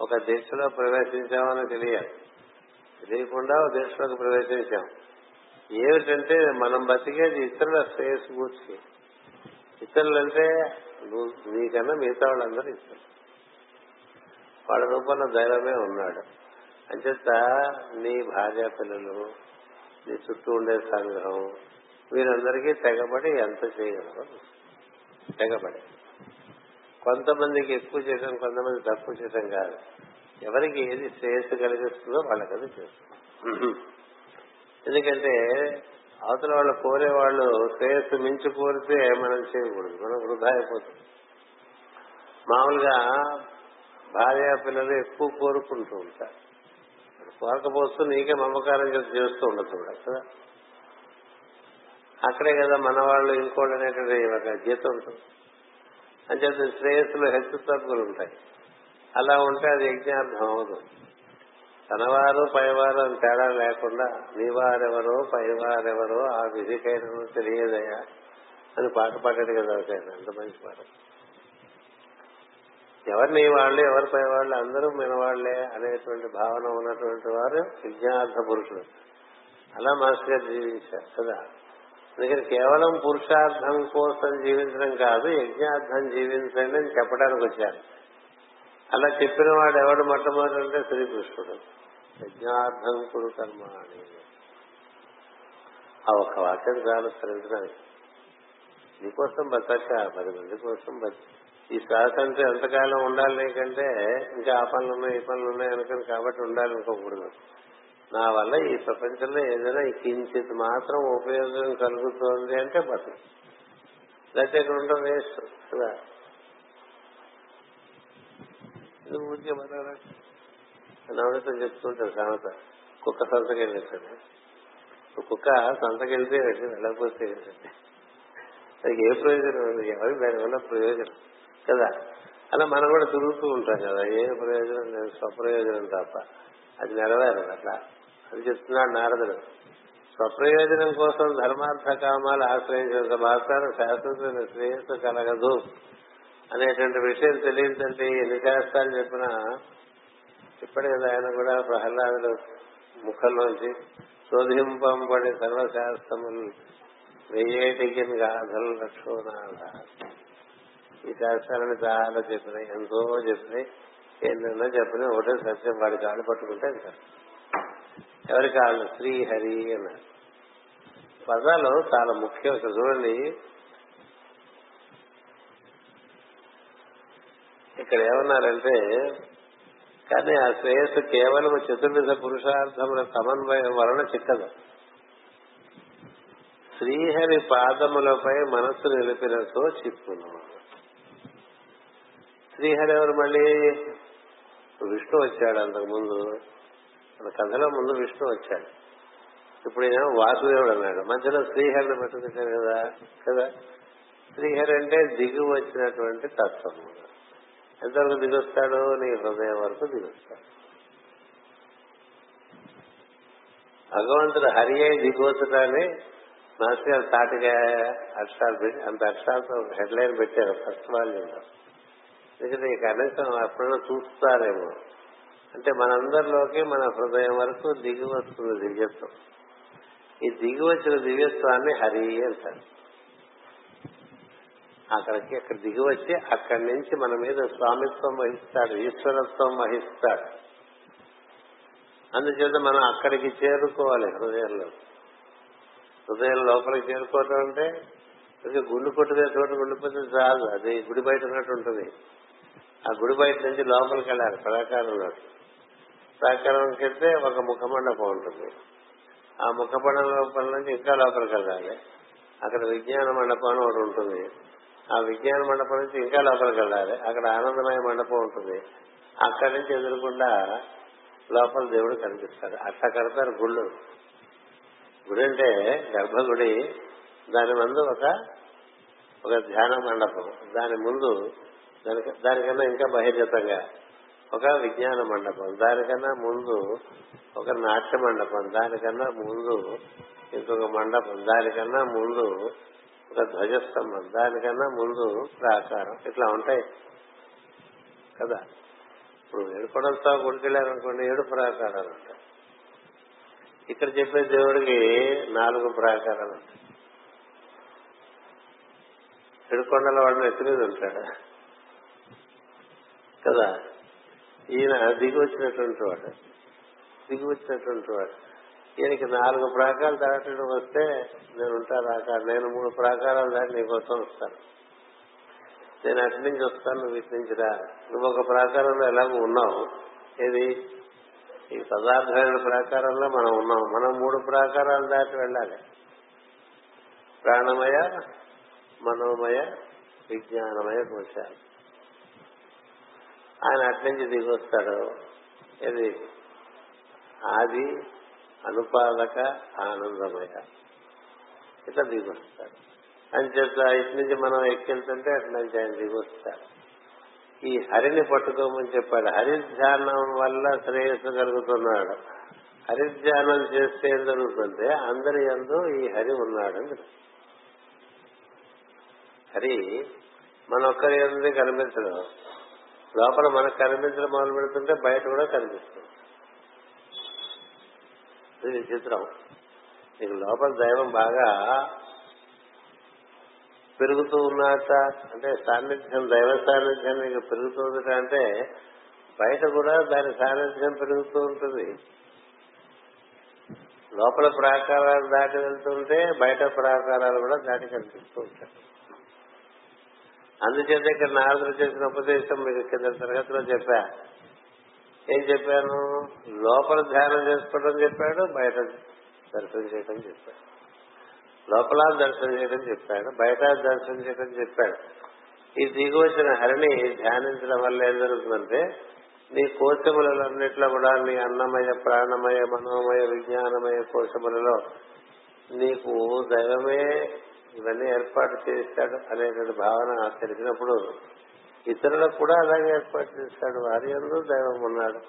ఒక దిశలో ప్రవేశించామని తెలియాలి. తెలియకుండా ఒక దిశలోకి ప్రవేశించాం. ఏమిటంటే మనం బతికేది ఇతరుల శ్రేయస్సు కూర్చి ఇతరులంటే నువ్వు నీకన్నా మిగతా వాళ్ళందరూ ఇతరులు వాళ్ళ రూపంలో దైవమే ఉన్నాడు. అంచేత నీ భార్య పిల్లలు నీ చుట్టూ ఉండే సంగ్రహం వీరందరికీ తెగబడి ఎంత చేయగలరో తెగబడి. కొంతమందికి ఎక్కువ చేయడం కొంతమంది తక్కువ చేయడం కాదు. ఎవరికి ఏది శ్రేయస్సు కలిగిస్తుందో వాళ్ళకి అది చేస్తుంది ఎందుకంటే అవతల వాళ్ళు కోరే వాళ్ళు శ్రేయస్సు మించి కోరితే మనం చేయకూడదు మనం వృధా అయిపోతుంది మామూలుగా భార్య పిల్లలు ఎక్కువ కోరుకుంటూ ఉంటారు. కోరకపోస్తూ నీకే మమకారం చేస్తూ ఉండదు కూడా కదా? అక్కడే కదా మన వాళ్ళు ఇంకోళ్ళు అనేటువంటి ఒక గీత ఉంటుంది. అంచేత శ్రేయస్సులో హెచ్చు తప్పులు ఉంటాయి. అలా ఉంటే అది యజ్ఞార్థం అవదు తనవారు పైవారు అని తేడా లేకుండా నీవారెవరో పైవారెవరో ఆ విధికైన తెలియదయా అని పాట పాడాడు కదా ఒక అంత మంచి పాట. ఎవరు నీ వాళ్ళు ఎవరి పై వాళ్ళు అందరూ మన వాళ్ళే అనేటువంటి భావన ఉన్నటువంటి వారు విజ్ఞార్థ పురుషులు. అలా మాస్టర్ గారు జీవించారు కదా. అందుకని కేవలం పురుషార్థం కోసం జీవించడం కాదు యజ్ఞార్థం జీవించండి అని చెప్పడానికి వచ్చారు. అలా చెప్పిన వాడు ఎవడు మొట్టమొదటి అంటే శ్రీకృష్ణుడు. యజ్ఞార్థం కురు కర్మ అని ఆ ఒక్క వాక్యం చాలు స్మరించడానికి నీకోసం బతక పది మంది కోసం బతి ఈ శ్వాస అంటే ఎంతకాలం ఉండాలి నీకంటే? ఇంకా ఆ పనులు ఉన్నాయి ఈ పనులు ఉన్నాయి అనుకుని కాబట్టి ఉండాలి అనుకోకూడదు. నా వల్ల ఈ ప్రపంచంలో ఏదైనా కించిత్ మాత్రం ఉపయోగం కలుగుతోంది అంటే బతు. లేకపోతే ఇక్కడ ఉండడం వేస్ట్ కదా? ఇది ఊరికే బతకరా నవనీతం చెప్తుంటారు సామెత. కుక్క సంతకెళ్ళేసాడు కుక్క సంతకెళ్తే వెళ్ళకపోతే అది ఏ ప్రయోజనం? ఉంది ఎవరికి దానివల్ల ప్రయోజనం? కదా? అలా మనం కూడా తిరుగుతూ ఉంటాం కదా. ఏ ప్రయోజనం లేదు స్వప్రయోజనం తప్ప. అది నెరవేరదు అట్లా. అని చెప్తున్నాడు నారదుడు. స్వప్రయోజనం కోసం ధర్మార్థ కామాలు ఆశ్రయించిన మాత్రాన శాశ్వతమైన శ్రేయస్సు కలగదు. అనేటువంటి విషయం తెలియదంటే ఎన్ని శాస్త్రాలు చెప్పినా ఇప్పటి కదా ఆయన కూడా ప్రహ్లాదుడు ముఖంలోంచి. శోధింపబడి సర్వశాస్త్రములు వెయ్యేటికి గాథలు లక్ష్మణాథ ఈ శాస్త్రాలను చాలా చెప్పినాయి ఎంతో చెప్పినాయి. ఎన్నెన్నో చెప్పినాయి ఒకటే సత్యం వాడి కాళ్ళు పట్టుకుంటే ఇంకా ఎవరి కావాలి శ్రీహరి అన్నారు. పదాలు చాలా ముఖ్యం. ఇక్కడ చూడండి. ఇక్కడ ఏమన్నారంటే కానీ ఆ శ్రేయస్సు కేవలం చతుర్విధ పురుషార్థముల సమన్వయం వలన చిక్కదు. శ్రీహరి పాదములపై మనస్సు నిలిపినతో చిక్కును. శ్రీహరి ఎవరు మళ్ళీ? విష్ణు వచ్చాడు అంతకు ముందు. కథలో ముందు విష్ణు వచ్చాడు. ఇప్పుడు ఈయన వాసుదేవుడు అన్నాడు. మధ్యలో శ్రీహరిని పెట్టుకుంటాడు కదా కదా? శ్రీహరి అంటే దిగు వచ్చినటువంటి తత్వం. ఎంతవరకు దిగొస్తాడు నీ హృదయం వరకు దిగొస్తాడు. భగవంతుడు హరి అయి దిగొచ్చడాన్ని మాస్టర్ గారు తాటిగా అక్షరాలు పెట్టి అంత అక్షరాలతో హెడ్లైన్ పెట్టారు ఫస్ట్ వాల్యూలో ఎందుకంటే ఈ కనీసం అప్పుడైనా చూస్తారేమో. అంటే మనందరిలోకి మన హృదయం వరకు దిగి వస్తుంది దివ్యత్వం. ఈ దిగి వచ్చిన దివ్యత్వాన్ని హరి అంటారు. అక్కడికి అక్కడ దిగి వచ్చి అక్కడి నుంచి మన మీద స్వామిత్వం వహిస్తాడు ఈశ్వరత్వం వహిస్తాడు. అందుచేత మనం అక్కడికి చేరుకోవాలి హృదయంలో. హృదయం లోపలికి చేరుకోవటం అంటే ఇక గుండు కొట్టుదే చోట గుండిపోతే చాలు. అది గుడి బయట ఉన్నట్టు ఉంటుంది. ఆ గుడి బయట నుంచి లోపలికి వెళ్ళాలి ప్రాకారంలో ప్రాకారంకి వెళ్తే ఒక ముఖమండపం ఉంటుంది ఆ ముఖమండపం నుంచి ఇంకా లోపలికి వెళ్ళాలి. అక్కడ విజ్ఞాన మండపం అని ఒకటి ఉంటుంది. ఆ విజ్ఞాన మండపం నుంచి ఇంకా లోపలికి వెళ్ళాలి. అక్కడ ఆనందమయ మండపం ఉంటుంది. అక్కడి నుంచి ఎదురుకుండా లోపల దేవుడు కనిపిస్తాడు. అట్లా కడతారు గుళ్ళు. గుడి అంటే గర్భగుడి. దాని ముందు ఒక ఒక ధ్యాన మండపం. దాని ముందు దానికి దానికన్నా ఇంకా బహిర్గతంగా ఒక విజ్ఞాన మండపం దానికన్నా ముందు ఒక నాట్య మండపం దానికన్నా ముందు ఇంకొక మండపం. దానికన్నా ముందు ఒక ధ్వజస్తంభం. దానికన్నా ముందు ప్రాకారం ఇట్లా ఉంటాయి. కదా? ఇప్పుడు ఏడుకొండలతో గుడికెళ్ళారనుకోండి ఏడు ప్రాకారాలు ఉంటాయి. ఇక్కడ చెప్పే దేవుడికి నాలుగు ప్రాకారాలు ఉంటాయి. ఏడుకొండల వాడిని ఎత్తి మీద ఉంటాడు కదా? ఈయన దిగి వచ్చినటువంటి వాడు. దిగి వచ్చినటువంటి వాడు. ఈయనకి నాలుగు ప్రాకాలు దాటడం వస్తే నేను ఉంటాను అక్కడ నేను మూడు ప్రాకారాలు దాటి నీకోసం వస్తాను. నేను అటు నుంచి వస్తాను నువ్వు ఇటు నుంచి రా. నువ్వు ఒక ప్రాకారంలో ఎలాగో ఉన్నావు. ఇది ఈ పదార్థమైన ప్రాకారంలో మనం ఉన్నాం. మనం మూడు ప్రాకారాలు దాటి వెళ్ళాలి. ప్రాణమయ మనోమయ విజ్ఞానమయ కోశాలు ఆయన అట్నుంచి దిగి వస్తాడు ఇది ఆది అనుపాదక ఆనందమయ. ఇట్లా దిగి వస్తాడు అంచేత ఇటు నుంచి మనం ఎక్కెళ్తుంటే అటు నుంచి ఆయన దిగి వస్తాడు ఈ హరిని పట్టుకోమని చెప్పాడు. హరిధ్యానం వల్ల శ్రేయస్సు కలుగుతున్నాడు. హరిధ్యానం చేస్తే ఏం జరుగుతుంటే అందరి ఎందు ఈ హరి ఉన్నాడు హరి మన ఒక్కరి ఎందు కనిపించడం లోపల మనకు కనిపించడం మొదలు పెడుతుంటే బయట కూడా కనిపిస్తుంది. ఇది విచిత్రం. నీకు లోపల దైవం బాగా పెరుగుతూ ఉన్నట అంటే సాన్నిధ్యం దైవ సాన్నిధ్యం నీకు పెరుగుతుంది అంటే బయట కూడా దాని సాన్నిధ్యం పెరుగుతూ ఉంటుంది. లోపల ప్రాకారాలు దాటి వెళ్తుంటే బయట ప్రాకారాలు కూడా దాటి కనిపిస్తూ ఉంటాయి. అందుచేత ఇక్కడ నారదులు చేసిన ఉపదేశం మీకు కింద తరగతిలో చెప్పా. ఏం చెప్పాను? లోపల ధ్యానం చేసుకోవడం చెప్పాడు బయట దర్శనం చేయడం చెప్పాడు. లోపల దర్శనం చేయడం చెప్పాడు బయట దర్శనం చేయడం చెప్పాడు. ఈ దిగి వచ్చిన హరిని ధ్యానించడం వల్ల ఏం జరుగుతుందంటే నీ కోశములన్నిట్లో కూడా నీ అన్నమయ ప్రాణమయ మనోమయ విజ్ఞానమయ కోశములలో నీకు దైవమే ఇవన్నీ ఏర్పాటు చేశాడు అనేటువంటి భావన తెలిసినప్పుడు ఇతరులకు కూడా అలాగే ఏర్పాటు చేశాడు. వారి అందరూ దైవం ఉన్నాడు.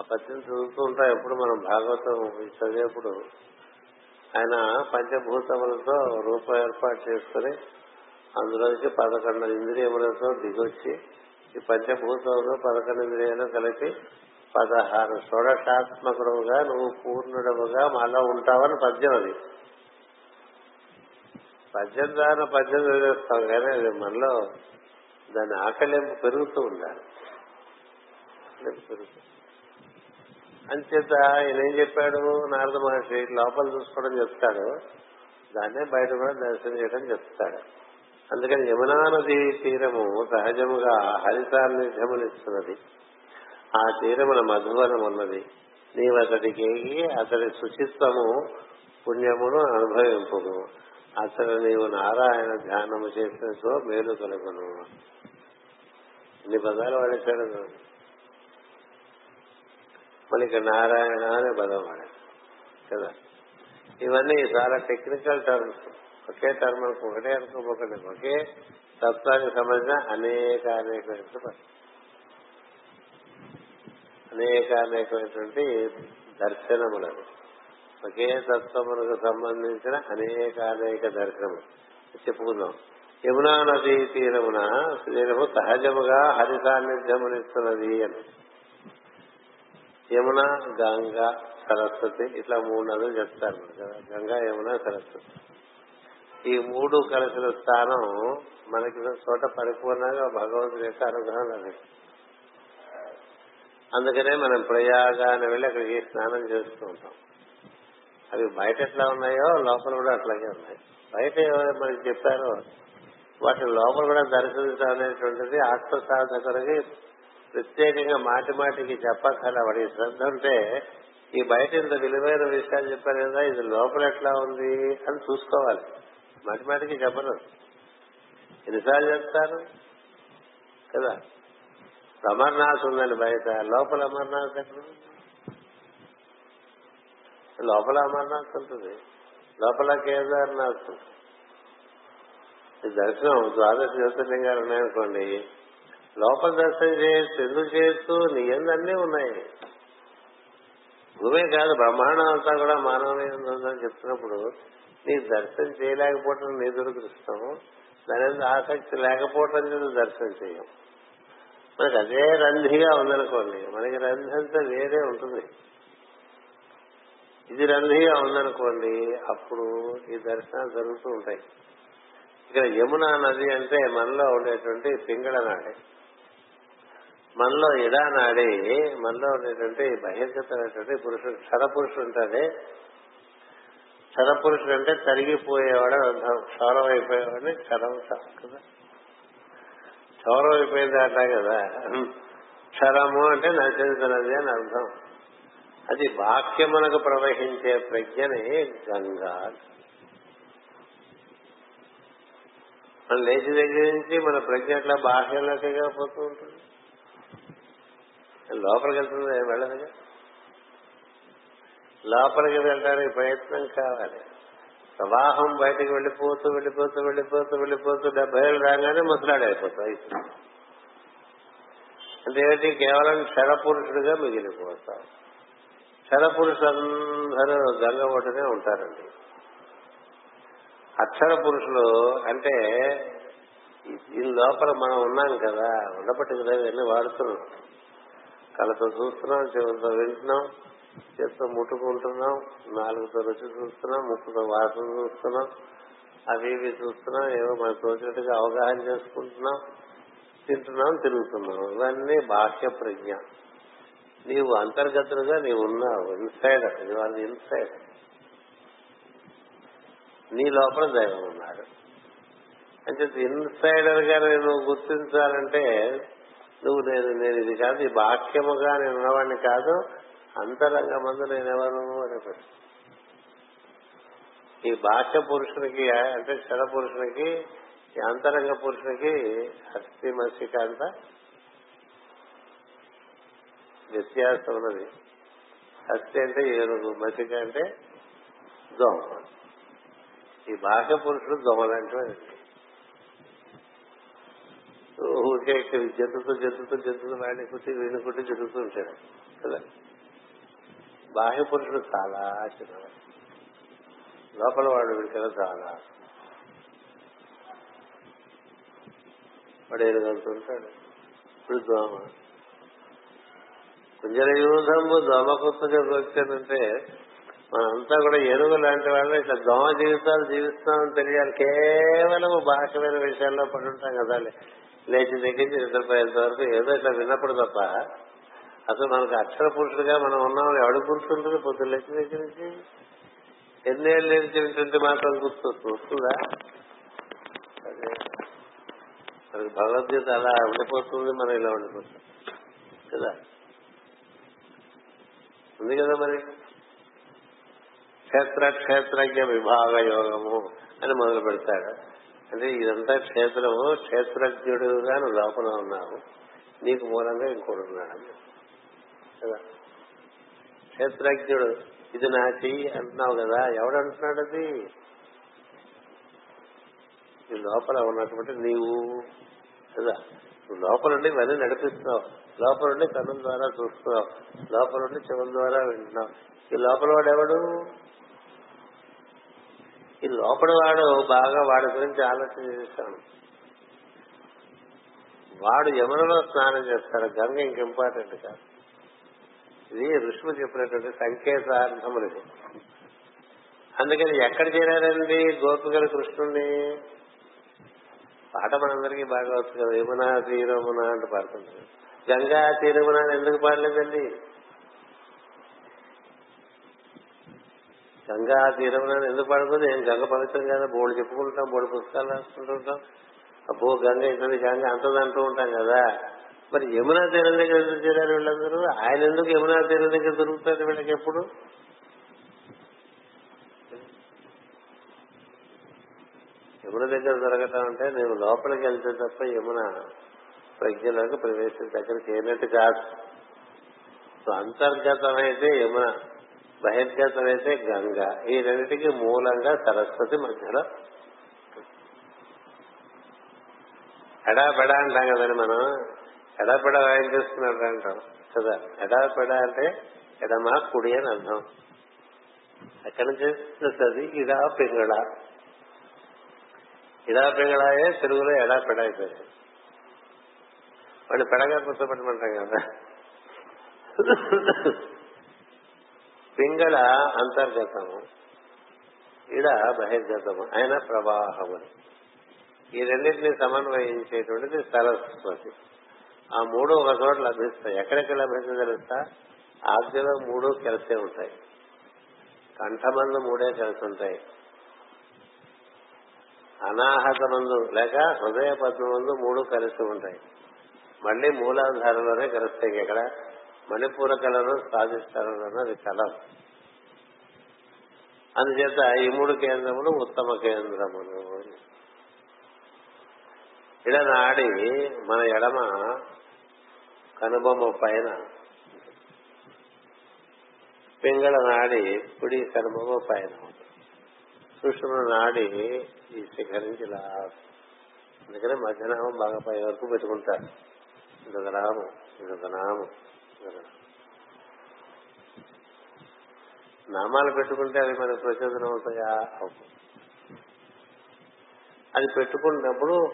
ఆ పద్యం చదువుతూ ఉంటాం ఎప్పుడు మనం భాగవతం చదివేప్పుడు ఆయన పంచభూతములతో రూపం ఏర్పాటు చేసుకుని అందులోంచి పదకొండు ఇంద్రియములతో దిగొచ్చి ఈ పంచభూతంలో పదకొండు ఇంద్రియాలు కలిపి పదహారు షోడశాత్మకుడుగా నువ్వు పూర్ణుడవుగా మాలో ఉంటావని పద్యం అది. పద్యం ద్వారా పద్యం చదివేస్తాం కానీ అది మనలో దాని ఆకలింపు పెరుగుతూ ఉండాలి. అంచేత ఆయన ఏం చెప్పాడు? నారద మహర్షి లోపల చూసుకోవడం చెప్తాడు. దాన్నే బయట కూడా దర్శనం చేయడం చెప్తాడు. అందుకని యమునా నది తీరము సహజముగా హరిసాన్నిధ్యమునిస్తున్నది ఆ తీరమున మధువనం ఉన్నది. నీవు అతడికి అతడి శుచిత్వము పుణ్యమును అనుభవింపును అసలు నీవు నారాయణ ధ్యానము చేసినతో మేలు కలుగును. ఇన్ని పదాలు వాడేశాడు మనకి నారాయణ అనే పదం వాడాడు కదా? ఇవన్నీ చాలా టెక్నికల్ టర్మ్స్ ఒకే టర్మ్ అనుకో ఒకటే అనుకోపోకండి. ఒకే తత్వానికి సంబంధించిన అనేక అనేకమైన అనేక అనేకమైనటువంటి దర్శనములను. ఒకే తత్వములకు సంబంధించిన అనేక అనేక దర్శనము చెప్పుకుందాం. యమునా నదీ తీరమున శరీరము సహజముగా హరి సాన్నిధ్యమునిస్తున్నది అని. యమున గంగా సరస్వతి ఇట్లా మూడు నదులు చెప్తారు. కదా గంగా యమున సరస్వతి. ఈ మూడు కలిసిన స్థానం మనకి చోట పరిపూర్ణంగా భగవంతుడి యొక్క అనుగ్రహం లభిస్తుంది. అందుకనే మనం ప్రయాగాన్ని వెళ్ళి అక్కడికి స్నానం చేస్తూ ఉంటాం. అవి బయట ఎట్లా ఉన్నాయో లోపల కూడా అట్లాగే ఉన్నాయి. బయట మనకి చెప్పారో వాటి లోపల కూడా దర్శించడం అనేటువంటిది ఆత్మసాధకులకి ప్రత్యేకంగా మాటి మాటికి చెప్పక్కల వాడి శ్రద్ధ ఉంటే ఈ బయట ఇంత విలువైన విషయాలు చెప్పారు కదా ఇది లోపల ఎట్లా ఉంది అని చూసుకోవాలి. మాటి మాటికి చెప్పరు. ఎన్నిసార్లు చెప్తారు? కదా? అమర్నాథ్ ఉందండి బయట. లోపల అమర్నాథ్ ఎక్కడ లోపల అమర్నాథ్ ఉంటుంది. లోపల కేదార్నాథ్ దర్శనం ద్వాదశ జ్యోతిర్లింగాలు ఉన్నాయనుకోండి లోపల దర్శనం చేయొచ్చు ఎందుకు చేయొచ్చు నీ ఉన్నాయి. భూమే కాదు బ్రహ్మాండం అంతా కూడా మానవుని ఉందని చెప్తున్నప్పుడు నీ దర్శనం చేయలేకపోవటం నీ దురదృష్టం. దాని ఆసక్తి లేకపోవటం చేత దర్శనం చేయం. మనకు అదే రంధిగా ఉందనుకోండి మనకి రంధి అంతా వేరే ఉంటుంది. ఇది రంధిగా ఉందనుకోండి అప్పుడు ఈ దర్శనాలు జరుగుతూ ఉంటాయి. ఇక్కడ యమునా నది అంటే మనలో ఉండేటువంటి పింగళ నాడి. మనలో ఇడా నాడి మనలో ఉండేటువంటి బహిర్గతమైనటువంటి పురుషుడు క్షరపురుషుడు ఉంటుంది ఉంటాడే క్షర అంటే తరిగిపోయేవాడు క్షౌరం అయిపోయేవాడిని క్షరం కదా? క్షౌరం అయిపోయింది అంటా కదా. క్షరము అంటే నశించినది అని అర్థం. అది వాక్యమునకు ప్రవహించే ప్రజ్ఞనే గంగా. మన లేచి దగ్గర నుంచి మన ప్రజ్ఞ అట్లా బాహ్యంలోకి పోతూ ఉంటుంది. లోపలికి వెళ్తుంది ఏం వెళ్ళదుగా? లోపలికి వెళ్ళడానికి ప్రయత్నం కావాలి. ప్రవాహం బయటకు వెళ్ళిపోతూ వెళ్ళిపోతూ వెళ్ళిపోతూ వెళ్ళిపోతూ డెబ్బై ఏళ్ళు రాగానే ముసలాడైపోతాయి. అంటే ఏంటి కేవలం క్షరపురుషుడిగా మిగిలిపోతాం అక్షరపురుషులందరూ గంగ ఒడ్డునే ఉంటారండి. అక్షర పురుషులు అంటే దీని లోపల మనం ఉన్నాం కదా ఉండబట్టి కదా ఇవన్నీ వాడుతున్నాం. కళ్ళతో చూస్తున్నాం చెవులతో వింటున్నాం చేత్తో ముట్టుకుంటున్నాం నాలుగుతో రుచి చూస్తున్నాం ముక్కుతో వాసన చూస్తున్నాం అవి ఇవి చూస్తున్నాం ఏవో మనకు తోచినట్టుగా అవగాహన చేసుకుంటున్నాం తింటున్నాం తిరుగుతున్నాం. ఇవన్నీ బాహ్య ప్రజ్ఞ. నీవు అంతర్గతులుగా నీవు ఉన్నావు ఇన్సైడ్ ఇది వాళ్ళ ఇన్సైడ్. నీ లోపల దైవం ఉన్నాడు. అంటే ఇన్సైడర్గా నేను గుర్తించాలంటే నువ్వు నేను నేను ఇది కాదు ఈ బాహ్యముగా నేను ఉన్నవాడిని కాదు అంతరంగ మందు నేనెవరు అనే ప్రశ్న ఈ బాహ్య పురుషునికి అంటే క్షణ పురుషునికి ఈ అంతరంగ పురుషునికి అస్థి మసిక అంత వ్యత్యాసం ఉన్నది. అస్థి అంటే ఏనుగు మతిక అంటే దోమ ఈ బాహ్య పురుషుడు దోమలంటే ఊరికే జంతుతూ జంతుతూ జంతుతూ వాడిని కుట్టి వీడిని కుట్టి జరుగుతూ ఉంటాడు కదా? బాహ్య పురుషుడు చాలా చిన్నవాడు. లోపల వాడు వీడికన్నా చాలా. వాడు కలుగుతుంటాడు ఇప్పుడు దోమ కుంజర యూధంబు దోమ కొత్తగా వచ్చానంటే మనంతా కూడా ఎరువు లాంటి వాళ్ళు. ఇట్లా దోమ జీవితాలు జీవిస్తున్నామని తెలియాలి. కేవలం బాహ్యమైన విషయాల్లో పడి ఉంటాం కదా లేచి దగ్గరించి నిద్రపోయేంత వరకు ఏదో ఇట్లా విన్నప్పుడు తప్ప అసలు మనకు అక్షర పురుషుడుగా మనం ఉన్నాం ఎవడు గుర్తుంటుంది పొద్దున్న లేచి దగ్గర నుంచి. ఎన్నేళ్ళు నుంచి వింటుంటే మాత్రం గుర్తు వస్తుందా? మనకి భగవద్గీత అలా ఉండిపోతుంది మనం ఇలా ఉండిపోతుంది కదా? ఉంది కదా మరి? క్షేత్ర క్షేత్రజ్ఞ విభాగ యోగము అని మొదలు పెడతాడు. అంటే ఇదంతా క్షేత్రము క్షేత్రజ్ఞుడుగా నువ్వు లోపల ఉన్నావు. నీకు మూలంగా ఇంకోటి ఉన్నాడు. కదా? క్షేత్రజ్ఞుడు ఇది నా చెయ్యి అంటున్నావు కదా ఎవడు అంటున్నాడు అది లోపల ఉన్నటువంటి నీవు. కదా? నువ్వు లోపల నుండి ఇవన్నీ నడిపిస్తున్నావు. లోపల ఉండి కన్నుల ద్వారా చూస్తున్నాం. లోపల ఉండి చెవుల ద్వారా వింటున్నాం. ఈ లోపల వాడు ఎవడు? ఈ లోపల వాడు బాగా వాడి గురించి ఆలోచన చేస్తాను వాడు యమునలో స్నానం చేస్తాడు. గంగ ఇంక ఇంపార్టెంట్ కాదు ఇది ఋషులు చెప్పినటువంటి సంకేతార్థములు ఇది అందుకని ఎక్కడ చేరారండి గోపికలు కృష్ణుని పాట మనందరికీ బాగా వచ్చు కదా. యమునా తీరమునా అంటే పాడుతుంది గంగా తీరమున ఎందుకు పాడలేదండి గంగా తీరమున ఎందుకు పాడుతుంది ఏం గంగ పవిత్రం కదా బోర్డు చెప్పుకుంటాం బోర్డు పుస్తకాలు రాసుకుంటుంటాం అబ్బో గంగ ఇంటి గంగ అంతది అంటూ ఉంటాం కదా. మరి యమునా తీరం దగ్గర ఎందుకు చేరారు వీళ్ళందరూ? ఆయన ఎందుకు యమునా తీరం దగ్గర దొరుకుతారు వీళ్ళకి ఎప్పుడు? యమున దగ్గర దొరకటం అంటే నేను లోపలికి వెళ్తే తప్ప యమున ప్రజ్ఞలోకి ప్రవేశించి అక్కడికి ఏనట్టు కాదు. అంతర్గతమైతే యమున బహిర్గతమైతే గంగ ఈ రెండింటికి మూలంగా సరస్వతి మధ్యలో. ఎడాపెడా అంటాం కదండి మనం. ఎడాపెడ వాయించేస్తున్నాడు అంటాం. కదా ఎడాపెడా అంటే ఎడమా కుడి అని అర్థం. అక్కడి నుంచి వస్తుంది? ఇడా పింగళ. ఇడా పింగళాయే తెలుగులో ఎడాపెడా అయిపోయింది. వాడిని పెడగా కూర్చోబెట్టమంటాం కదా. పింగళ అంతర్గతము ఇడ బహిర్గతము ఆయన ప్రవాహము ఈ రెండింటిని సమన్వయించేటువంటిది సరస్వతి. ఆ మూడు ఒక చోట లభిస్తాయి. ఎక్కడెక్కడ లభిస్తుంది తెలుస్తా ఆజ్ఞలో మూడు కలిసే ఉంటాయి. కంఠమందు మూడే కలిసి ఉంటాయి అనాహత మందు లేక హృదయ పద్మమందు మూడు కలిసి ఉంటాయి. మళ్ళీ మూలాధారంలోనే కలుస్తాయి ఇక్కడ మణిపూర కళను సాధిస్తారు అది కళ. అందుచేత ఈ మూడు కేంద్రములు ఉత్తమ కేంద్రములు. ఇలా నాడి మన ఎడమ కనుబొమ్మ పైన పింగళ నాడి కుడి కనుబొమ్మ పైన సుషుమ్న నాడి ఈ శిఖరించి ఇలా అందుకనే మధ్యాహ్నం బాగా పై వరకు పెట్టుకుంటారు. ఇదొక నామం ఇదొక నామం నామాలు పెట్టుకుంటే అవి మనకు ప్రచోదనం అవుతాయా? అది పెట్టుకున్నప్పుడు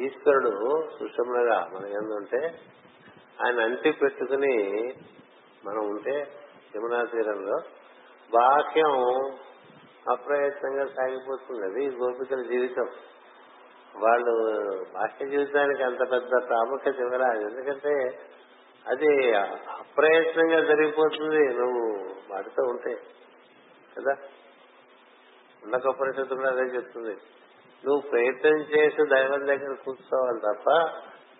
ఈశ్వరుడు సుషమ్నగా మన ఏందంటే ఆయన అంటి పెట్టుకుని మనం ఉంటే యమునా తీరంలో వాక్యం అప్రయత్నంగా సాగిపోతుంది. అది గోపికల జీవితం. వాళ్ళు బాహ్య జీవితానికి అంత పెద్ద ప్రాముఖ్యత ఇవ్వరాదు. ఎందుకంటే అది అప్రయత్నంగా జరిగిపోతుంది. నువ్వు వాటితో ఉంటే. కదా? ఉండకపోతే కూడా అదే చెప్తుంది. నువ్వు ప్రయత్నం చేసి దైవం దగ్గర కూర్చోవాలి తప్ప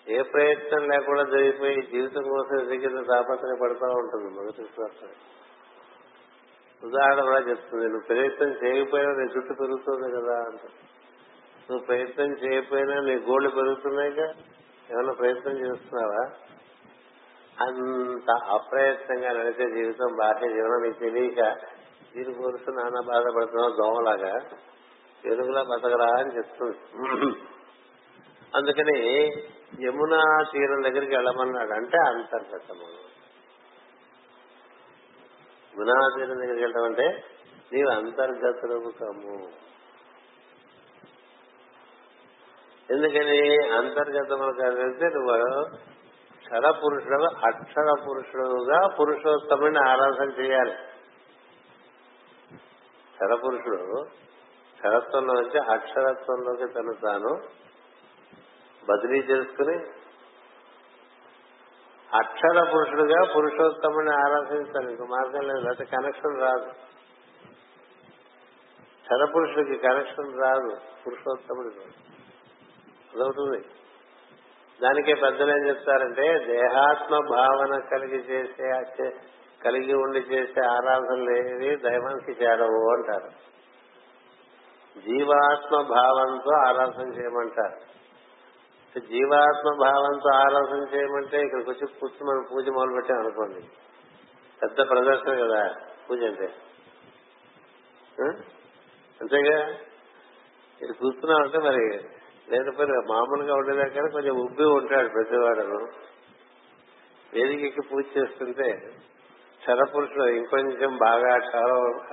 ఏ ప్రయత్నం లేకుండా జరిగిపోయి జీవితం కోసం ఎదిగిన తాపత్రయ పడుతూ ఉంటుంది మొదటి ఉదాహరణ కూడా చెప్తుంది. నువ్వు ప్రయత్నం చేయకపోయినా నీ జుట్టు పెరుగుతుంది కదా అంట నువ్వు ప్రయత్నం చేయకపోయినా నీ గోళ్ళు పెరుగుతున్నాయిగా? ఏమైనా ప్రయత్నం చేస్తున్నావా? అంత అప్రయత్నంగా నడిచే జీవితం బాహ్య జీవనం నీకు తెలియక దీని గురించి నాన్న బాధపడుతున్నావు దోమలాగా? ఎరుగులా బతకరా అని చెప్తుంది. అందుకని యమునా తీరం దగ్గరికి వెళ్ళమన్నాడు. అంటే అంతర్గతము. యమునా తీరం దగ్గరికి వెళ్ళడం అంటే నీవు అంతర్గతులకు కమ్ము ఎందుకని అంతర్గతములు కలిగితే నువ్వు క్షర పురుషుడు అక్షర పురుషుడుగా పురుషోత్తముని ఆరాధన చేయాలి. క్షర పురుషుడు క్షరత్వంలో నుంచి అక్షరత్వంలోకి తను తాను బదిలీ చేసుకుని అక్షర పురుషుడుగా పురుషోత్తముని ఆరాధించాలి ఇంక మార్గం లేదు లేకపోతే కనెక్షన్ రాదు. క్షర పురుషుడికి కనెక్షన్ రాదు పురుషోత్తముడికి. అదవుతుంది దానికే పెద్దలు ఏం చెప్తారంటే దేహాత్మ భావన కలిగి చేసే కలిగి ఉండి చేసే ఆరాధనలు ఏవి? దైవానికి చేరవు అంటారు. జీవాత్మ భావంతో ఆరాధన చేయమంటారు. జీవాత్మ భావంతో ఆరాధన చేయమంటే ఇక్కడికి వచ్చి కూర్చుని మనం పూజ మొదలు పెట్టాం అనుకోండి. పెద్ద ప్రదర్శన కదా పూజ అంటే. అంతేగా? ఇది కూర్చున్నామంటే మరి లేకపోతే మామూలుగా ఉండేదాకా కొంచెం ఉబ్బి ఉంటాడు ప్రతివాడను వేదికకి పూజ చేస్తుంటే క్షరపురుషుడు ఇంకొంచెం బాగా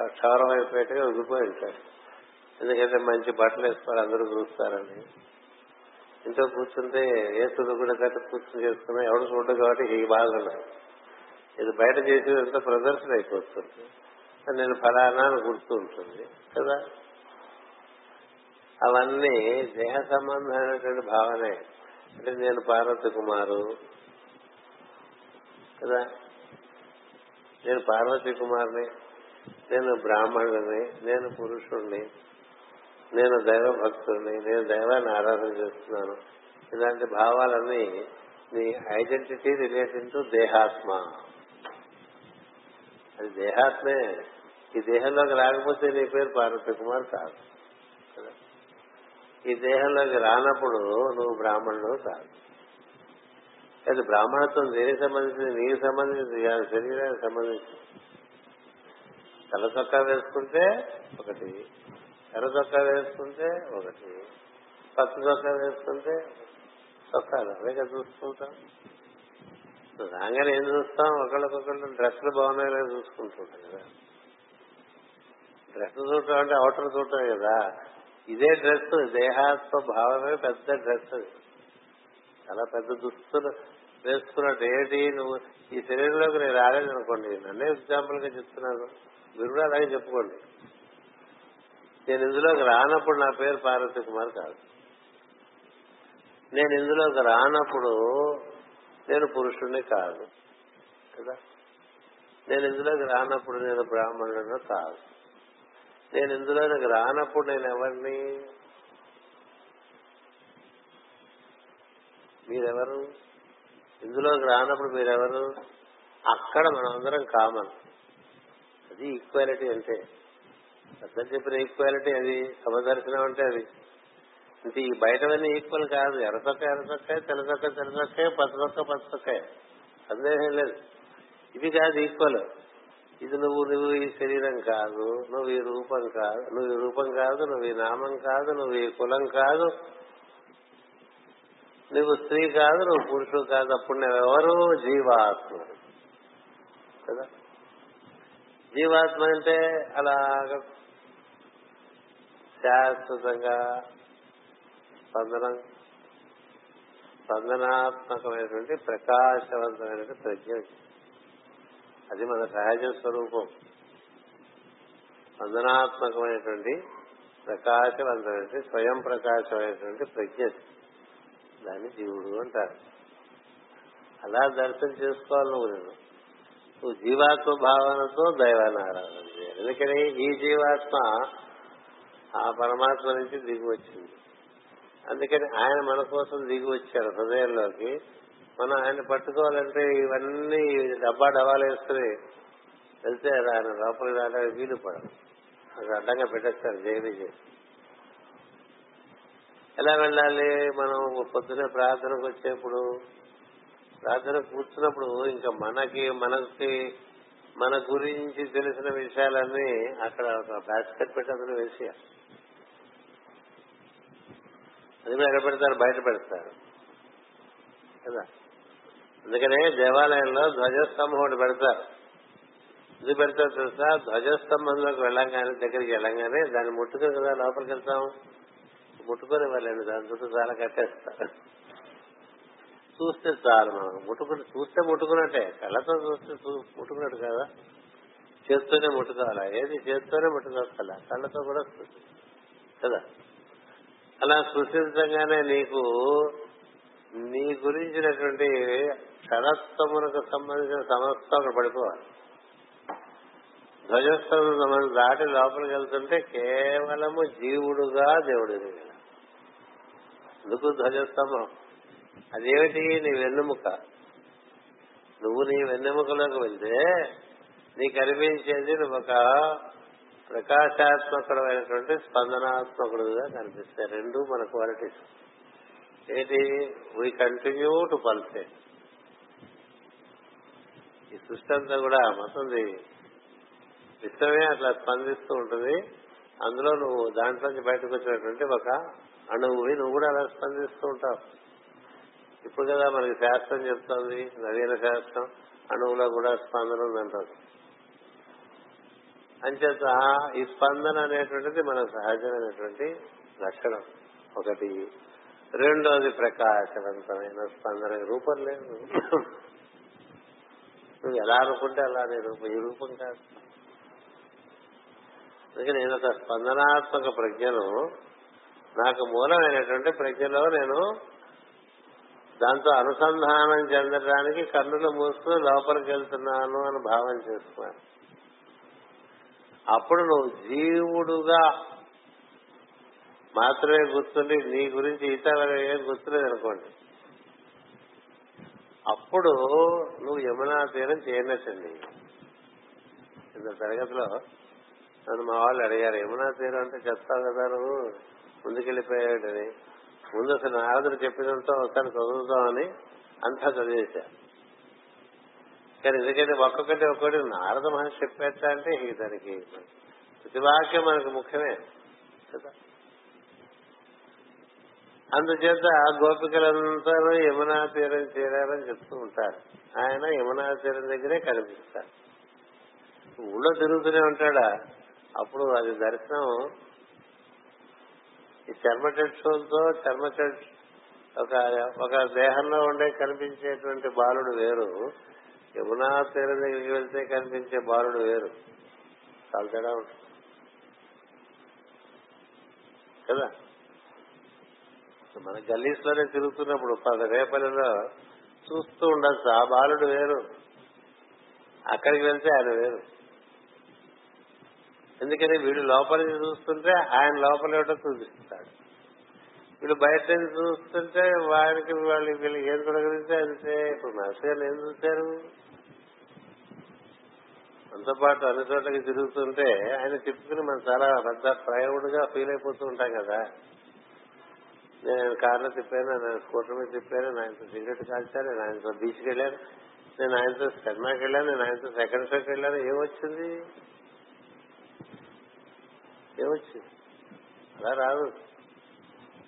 క్షౌరం అయిపోయేట్టుగా ఉగిపోయి ఉంటాడు. ఎందుకంటే మంచి బట్టలు వేసుకోవాలి అందరూ చూస్తారని ఇంట్లో కూర్చుంటే ఏ తుడు కూడా కట్టి కూర్చుని చేసుకున్నా ఎవడు చూడదు కాబట్టి ఈ బాగున్నాయి ఇది బయట చేసేదంతా ప్రదర్శన అయిపోతుంది. నేను ఫలానా అని గుర్తు ఉంటుంది కదా? అవన్నీ దేహ సంబంధమైనటువంటి భావనే. అంటే నేను పార్వతి కుమారు కదా? నేను పార్వతి కుమార్ని నేను బ్రాహ్మణుడిని నేను పురుషుణ్ణి నేను దైవ భక్తుడిని నేను దైవాన్ని ఆరాధన చేస్తున్నాను. ఇలాంటి భావాలన్నీ నీ ఐడెంటిటీ రిలేటెడ్ టు దేహాత్మ. అది దేహాత్మే. ఈ దేహంలోకి రాకపోతే నీ పేరు పార్వతి కుమార్ కాదు. ఈ దేహంలోకి రానప్పుడు నువ్వు బ్రాహ్మణుడు కాదు. అది బ్రాహ్మణత్వం దేనికి సంబంధించింది? నీకు సంబంధించింది. కాదు శరీరానికి సంబంధించింది. తల చొక్కా వేసుకుంటే ఒకటి ఎర్ర చొక్కా వేసుకుంటే ఒకటి పచ్చ చొక్కా వేసుకుంటే చొక్కాలు అవే కదా చూసుకుంటాం. రాగానే ఏం చూస్తాం? ఒకళ్ళకొకళ్ళు డ్రెస్సులు బాగున్నాయి లేదో చూసుకుంటుంటాం కదా. డ్రెస్ చూడటం అంటే అవుటర్ చూడటం కదా. ఇదే డ్రెస్ దేహాత్మ భావమే పెద్ద డ్రెస్. చాలా పెద్ద దుస్తులు వేసుకున్నట్టు ఏంటి నువ్వు? ఈ శరీరంలోకి నేను రాలేదు అనుకోండి. నన్నే ఎగ్జాంపుల్గా చెప్తున్నాను మీరు కూడా అలాగే చెప్పుకోండి. నేను ఇందులోకి రానప్పుడు నా పేరు పార్వతి కుమార్ కాదు. నేను ఇందులోకి రానప్పుడు నేను పురుషుణ్ణి కాదు. కదా? నేను ఇందులోకి రానప్పుడు నేను బ్రాహ్మణుడు కాదు. నేను ఇందులోకి రానప్పుడు నేను ఎవరిని? మీరెవరు? ఇందులోకి రానప్పుడు మీరెవరు? అక్కడ మనందరం కామన్. అది ఈక్వాలిటీ అంటే. పెద్దలు చెప్పిన ఈక్వాలిటీ అది సమదర్శనం అంటే అది. అంటే ఈ బయటవన్నీ ఈక్వల్ కాదు. ఎర్రచొక్క ఎర్రచొక్కే తెల్లచొక్క తెల్లచొక్కే పచ్చచొక్క పచ్చచొక్కే సందేహం లేదు. ఇది కాదు ఈక్వల్. ఇది నువ్వు నువ్వు ఈ శరీరం కాదు నువ్వు ఈ రూపం కాదు నువ్వు ఈ రూపం కాదు నువ్వు ఈ నామం కాదు నువ్వు ఈ కులం కాదు. నువ్వు స్త్రీ కాదు నువ్వు పురుషుడు కాదు అప్పుడు నువ్వెవరు జీవాత్మ. కదా? జీవాత్మ అంటే అలాగ శాశ్వతంగా స్పందనం స్పందనాత్మకమైనటువంటి ప్రకాశవంతమైనటువంటి ప్రజ్ఞ. అది మన సహజ స్వరూపం. వందనాత్మకమైనటువంటి ప్రకాశవంతమైనటువంటి స్వయం ప్రకాశమైనటువంటి ప్రజ్ఞ దాన్ని జీవుడు అంటారు. అలా దర్శనం చేసుకోవాలి నువ్వు నేను. నువ్వు జీవాత్మ భావనతో దైవాన్ని ఆరాధన చేయాలి. ఎందుకని? ఈ జీవాత్మ ఆ పరమాత్మ నుంచి దిగి వచ్చింది. అందుకని ఆయన మన కోసం దిగి వచ్చారు హృదయంలోకి. మనం ఆయన పట్టుకోవాలంటే ఇవన్నీ డబ్బా డబ్బాలు వేసుకుని వెళ్తే ఆయన లోపలికి రావడానికి వీలు పడదు. అది అడ్డంగా పెట్టేస్తారు జైలు చేసి ఎలా వెళ్ళాలి? మనం పొద్దునే ప్రార్థనకు వచ్చేప్పుడు ప్రార్థన కూర్చున్నప్పుడు ఇంకా మనకి మనకి మన గురించి తెలిసిన విషయాలన్నీ అక్కడ ఒక బాస్కెట్ పెట్టి అందులో వేసేయాలి. అది కూడా ఎక్కడ పెడతారు? బయట పెడతారు. కదా? అందుకనే దేవాలయంలో ధ్వజస్తంభం ఒకటి పెడతారు. ఇది పెడతారు తెలుసా? ధ్వజస్తంభంలోకి వెళ్ళంగానే దగ్గరికి వెళ్ళంగానే దాన్ని ముట్టుకుని కదా లోపలికి వెళ్తాం. ముట్టుకొని వెళ్ళండి దాని చుట్టూ చాలా కట్టేస్తారు. చూస్తే చాలు మనం. ముట్టుకుని చూస్తే ముట్టుకున్నట్టే. కళ్ళతో చూస్తే ముట్టుకున్నట్టు కదా. చేత్తోనే ముట్టుకోవాలా? ఏది? చేత్తోనే ముట్టుకోవాలా కళ్ళతో కూడా కదా? అలా సృష్టించగానే నీకు నీ గురించినటువంటి సరస్వమునకు సంబంధించిన సమస్త అక్కడ పడిపోవాలి. ధ్వజస్తంభం మనం దాటి లోపలికి వెళ్తుంటే కేవలము జీవుడుగా దేవుడు ఎందుకు ధ్వజస్తంభం? అదేమిటి నీ వెన్నెముక? నువ్వు నీ వెన్నెముకలోకి వెళ్తే నీకు కనిపించేది నువ్వు ఒక ప్రకాశాత్మకమైనటువంటి స్పందనాత్మకుడుగా కనిపిస్తాయి. రెండు మన క్వాలిటీస్. ఏంటి? వీ కంటిన్యూ టు పల్సేట్ సృష్టి అంతా కూడా మొత్తం విశ్వమే అట్లా స్పందిస్తూ ఉంటుంది. అందులో నువ్వు దాంట్లోంచి బయటకు వచ్చినటువంటి ఒక అణువువి నువ్వు కూడా అలా స్పందిస్తూ ఉంటావు. ఇప్పుడు కదా మనకి శాస్త్రం చెప్తోంది నవీన శాస్త్రం అణువులో కూడా స్పందన ఉందంటారు అంచేత ఈ స్పందన అనేటువంటిది మన సహజమైనటువంటి లక్షణం. ఒకటి. రెండోది ప్రకాశవంతమైన స్పందన రూపం లేదు. నువ్వు ఎలా అనుకుంటే అలా నేను ఈ రూపం కాదు. అందుకే నేను ఒక స్పందనాత్మక ప్రజ్ఞను నాకు మూలమైనటువంటి ప్రజ్ఞలో నేను దాంతో అనుసంధానం చెందడానికి కన్నులు మూస్తూ లోపలికి వెళ్తున్నాను అని భావం చేసుకున్నాను. అప్పుడు నువ్వు జీవుడుగా మాత్రమే గుర్తుండి నీ గురించి ఇతర ఏం గుర్తులేదు అనుకోండి అప్పుడు నువ్వు యమునా తీరం చేయనచ్చండి ఇంత తరగతిలో నన్ను మా వాళ్ళు అడిగారు యమునా తీరం అంటే చెప్తావు కదా నువ్వు? ముందుకెళ్ళిపోయాడని ముందు అసలు నారదుడు చెప్పినంత ఒకసారి చదువుతామని అంతా చదివేశా. కానీ ఎందుకంటే ఒక్కొక్కటి ఒక్కొక్కటి నారద మహర్షి చెప్పేట అంటే దానికి ప్రతి వాక్యం మనకు ముఖ్యమే. కదా? అందుచేత గోపికలంతా యమునా తీరం చేరారని చెప్తూ ఉంటారు. ఆయన యమునా తీరం దగ్గరే కనిపిస్తారు. ఊళ్ళో తిరుగుతూనే ఉంటాడా? అప్పుడు అది దర్శనం ఈ చర్మ చక్షులతో చర్మ ఒక ఒక దేహంలో ఉండే కనిపించేటువంటి బాలుడు వేరు. యమునా తీరం దగ్గరికి వెళ్తే కనిపించే బాలుడు వేరు. చాలా తేడా ఉంటుంది. కదా? మన గల్లీస్లోనే తిరుగుతున్నప్పుడు పద రేపలలో చూస్తూ ఉండొచ్చు ఆ బాలుడు వేరు. అక్కడికి వెళ్తే ఆయన వేరు. ఎందుకని వీడు లోపలికి చూస్తుంటే ఆయన లోపల ఏమిటో చూపిస్తాడు. వీడు బయట చూస్తుంటే వారికి వాళ్ళు వీళ్ళు ఏం తొలగిస్తే అంతే. ఇప్పుడు మాస్టర్ ఏం చూశారు? మనతో పాటు అన్ని చోట్లకి తిరుగుతుంటే ఆయన తిప్పుకుని మనం చాలా పెద్ద ప్రయోగుడుగా ఫీల్ అయిపోతూ ఉంటాం కదా. నేను కార్లో తిప్పాను నేను స్కూటర్ మీద తిప్పాను నేను ఆయనతో సిగరెట్ కాల్చాను నేను ఆయనతో బీచ్కి వెళ్ళాను నేను ఆయనతో సినిమాకి వెళ్ళాను నేను ఆయనతో సెకండ్ షోకి వెళ్ళాను. ఏమొచ్చింది ఏమొచ్చింది అలా రాదు.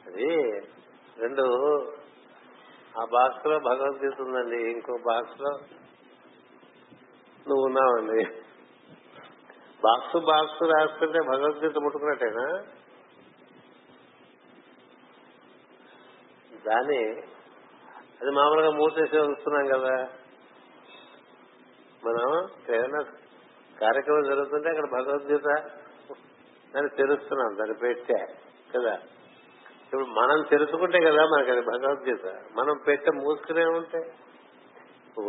అది రెండు ఆ బాక్స్లో భగవద్గీత ఉందండి. ఇంకో బాక్స్లో నువ్వు ఉన్నావండి. బాక్స్ బాక్స్ రాసుకుంటే భగవద్గీత ముట్టుకున్నట్టేనా? దాన్ని అది మామూలుగా మూసేసి వస్తున్నాం కదా. మనం ఏదైనా కార్యక్రమం జరుగుతుంటే అక్కడ భగవద్గీత దాన్ని తెరుస్తున్నాం దాన్ని పెట్టే కదా. ఇప్పుడు మనం తెలుసుకుంటే కదా మనకి అది భగవద్గీత. మనం పెట్టె మూసుకునే ఉంటే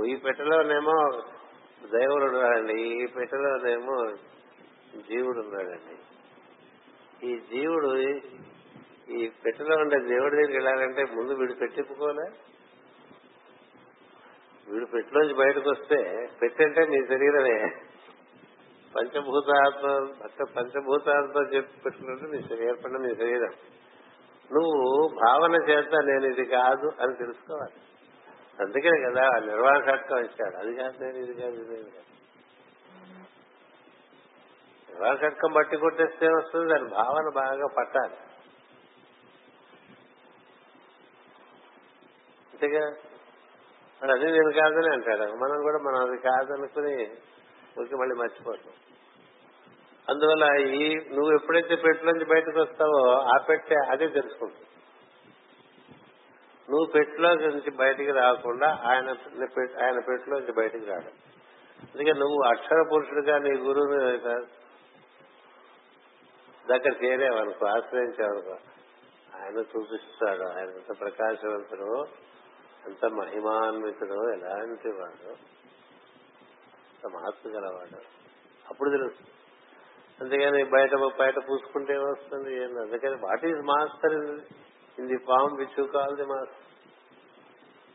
ఈ పెట్టెలోనేమో దేవుడు ఉన్నాడండి ఈ పెట్టెలోనేమో జీవుడు ఉన్నాడండి. ఈ జీవుడు ఈ పెట్టెలో ఉండే దేవుడి దగ్గరికి వెళ్ళాలంటే ముందు వీడు పెట్టిప్పుకోలే వీడు పెట్టిలోంచి బయటకు వస్తే పెట్టంటే నీ శరీరమే. పంచభూతాత్మ పంచభూతాలతో చెప్పి పెట్టుకుంటే నీ ఏర్పడిన నీ శరీరం. నువ్వు భావన చేత నేను ఇది కాదు అని తెలుసుకోవాలి. అందుకనే కదా నిర్వాణ షట్కం ఇచ్చాడు. అది కాదు నేను ఇది కాదు ఇది కాదు. నిర్వాణ షట్కం బట్టి కొట్టేస్తే వస్తుంది? దాని భావన బాగా పట్టాలి. అంతేగా వాడు అది నేను కాదని అంటాడు. మనం కూడా మనం అది కాదనుకుని ఊరికి మళ్ళీ మర్చిపోతాం. అందువల్ల ఈ నువ్వు ఎప్పుడైతే పెట్టులోంచి బయటకు వస్తావో ఆ పెట్టే అదే తెలుసుకుంటుంది నువ్వు పెట్టెలో నుంచి బయటికి రాకుండా ఆయన ఆయన పెట్టులోంచి బయటికి రాడు. అందుకే నువ్వు అక్షర పురుషుడిగా నీ గురువు దగ్గర చేరేవనుకో ఆశ్రయించావనుకో ఆయన చూపిస్తాడు. ఆయన ఎంత ప్రకాశవంతుడు. ఎంత మహిమాన్వితుడు ఎలాంటి వాడు ఎంత మహత్తు గలవాడు అప్పుడు తెలుస్తుంది. అందుకని బయట బయట పూసుకుంటే వస్తుంది ఏంది అందుకని what is master in in the form which you call the master?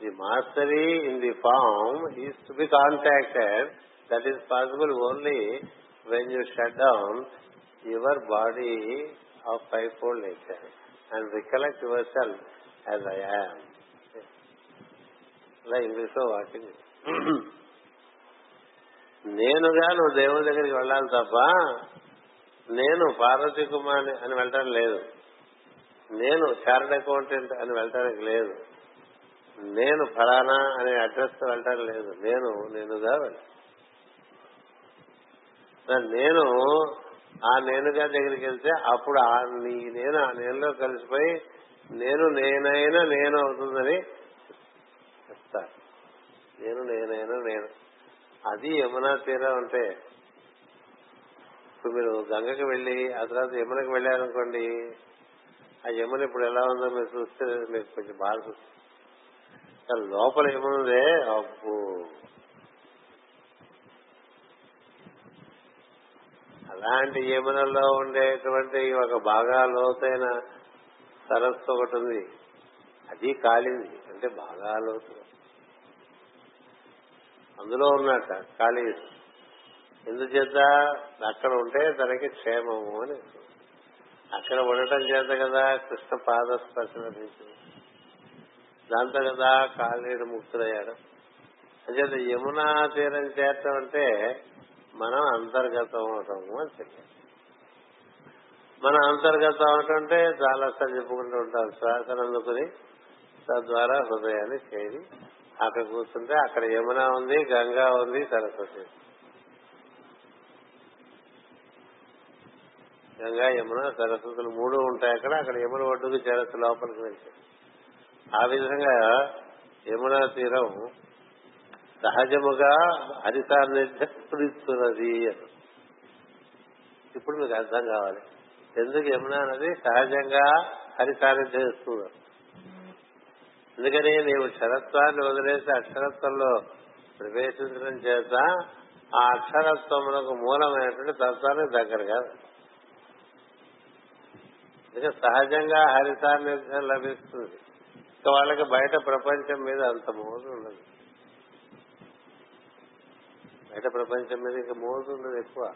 The mastery in the form is to be contacted. That is possible only when you shut down your body of five fold nature and recollect your self as I am. ఇలా ఇంగ్లీష్లో వాకింగ్ నేనుగా నువ్వు దేవుని దగ్గరికి వెళ్ళాలి తప్ప నేను పార్వతీ కుమార్ని అని వెళ్ళటం లేదు. నేను చార్ట్ అకౌంటెంట్ అని వెళ్ళటానికి లేదు. నేను ఫలానా అనే అడ్రస్తో వెళ్ళటం లేదు. నేను నేనుగా వెళ్ళ నేను ఆ నేనుగా దగ్గరికి వెళ్తే అప్పుడు ఆ నీ నేను ఆ నేనులో కలిసిపోయి నేను నేనైనా నేను అవుతుందని నేను నేనైనా నేను. అది యమునా తీరం అంటే ఇప్పుడు మీరు గంగకి వెళ్ళి ఆ తర్వాత యమునకి వెళ్ళారనుకోండి ఆ యమున ఇప్పుడు ఎలా ఉందో మీరు చూస్తే మీకు కొంచెం బాగా లోపల ఏముందే? అబ్బు! అలాంటి యమునల్లో ఉండేటువంటి ఒక బాగా లోతైన సరస్సు ఒకటి ఉంది అది కాలింది అంటే బాగా లోతు. అందులో ఉన్నట్ట ఖాళీ. ఎందుచేత? అక్కడ ఉంటే తనకి క్షేమము అని. అక్కడ ఉండటం చేత కదా కృష్ణ పాద స్పర్శ లభించింది దాంతో కదా కాళీడు ముక్తులయ్యాడు అంచేత యమునా తీరం చేరటం అంటే మనం అంతర్గతం అవటము అని చెప్పారు. మన అంతర్గతం అంటే చాలా సార్లు చెప్పుకుంటూ ఉంటాం శ్వాసను అందుకుని తద్వారా హృదయాన్ని చేరి అక్కడ కూర్చుంటే అక్కడ యమున ఉంది గంగా ఉంది సరస్వతి గంగా యమున సరస్వతులు మూడు ఉంటాయి అక్కడ. అక్కడ యమున ఒడ్డుకు చేరచ్చు లోపలికి వెళ్తాయి. ఆ విధంగా యమునా తీరం సహజముగా హరితాన్నిస్తున్నది అని. ఇప్పుడు మీకు అర్థం కావాలి. ఎందుకు యమున అనేది సహజంగా హరి సాన్నిధ్యం నీవు క్షరత్వాన్ని వదిలేసి అక్షరత్వంలో ప్రవేశించడం చేత ఆ అక్షరత్వమునకు మూలమైనటువంటి తత్వానికి దగ్గర కాదు. ఇక సహజంగా హరి లభిస్తుంది. ఇక వాళ్ళకి బయట ప్రపంచం మీద అంత మోజు ఉండదు. బయట ప్రపంచం మీద ఇక మోజు ఉండదు ఎక్కువ.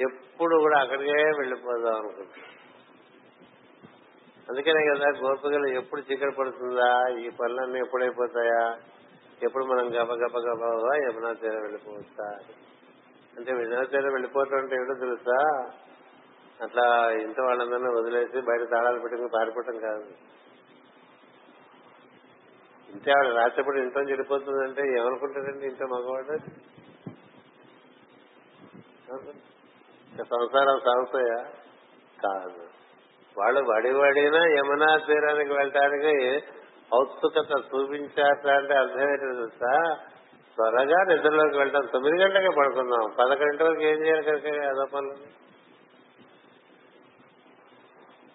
ఎప్పుడు కూడా అక్కడికే వెళ్ళిపోదాం అనుకుంటున్నాం. అందుకనే కదా గోపికలు ఎప్పుడు చీకటి పడుతుందా? ఈ పనులన్నీ ఎప్పుడైపోతాయా? ఎప్పుడు మనం గబ గబ గబ యమునా తీరం వెళ్ళిపోతా? అంటే యమునా తీరం వెళ్ళిపోవటం అంటే ఏమిటో తెలుసా? అట్లా ఇంట్లో వాళ్ళందరినీ వదిలేసి బయట తాళాలు పెట్టుకుని పారిపోవటం కాదు. ఇంతే ఆవిడ రాత్రిపూట ఇంట్లో చెడిపోతుందంటే ఏమనుకుంటారండి ఇంట్లో మగవాడు సంసారం సాగుతాయా? కాదు. వాళ్ళు వడివడినా యమునా తీరానికి వెళ్ళటానికి ఔత్సుకత చూపించారంటే అర్థం ఏంటో తెలుసా? త్వరగా నిద్రలోకి వెళ్తాం తొమ్మిది గంటలకే పడుకుందాం. పదకొండు వరకు ఏం చేయాలి కనుక అదో పనులు?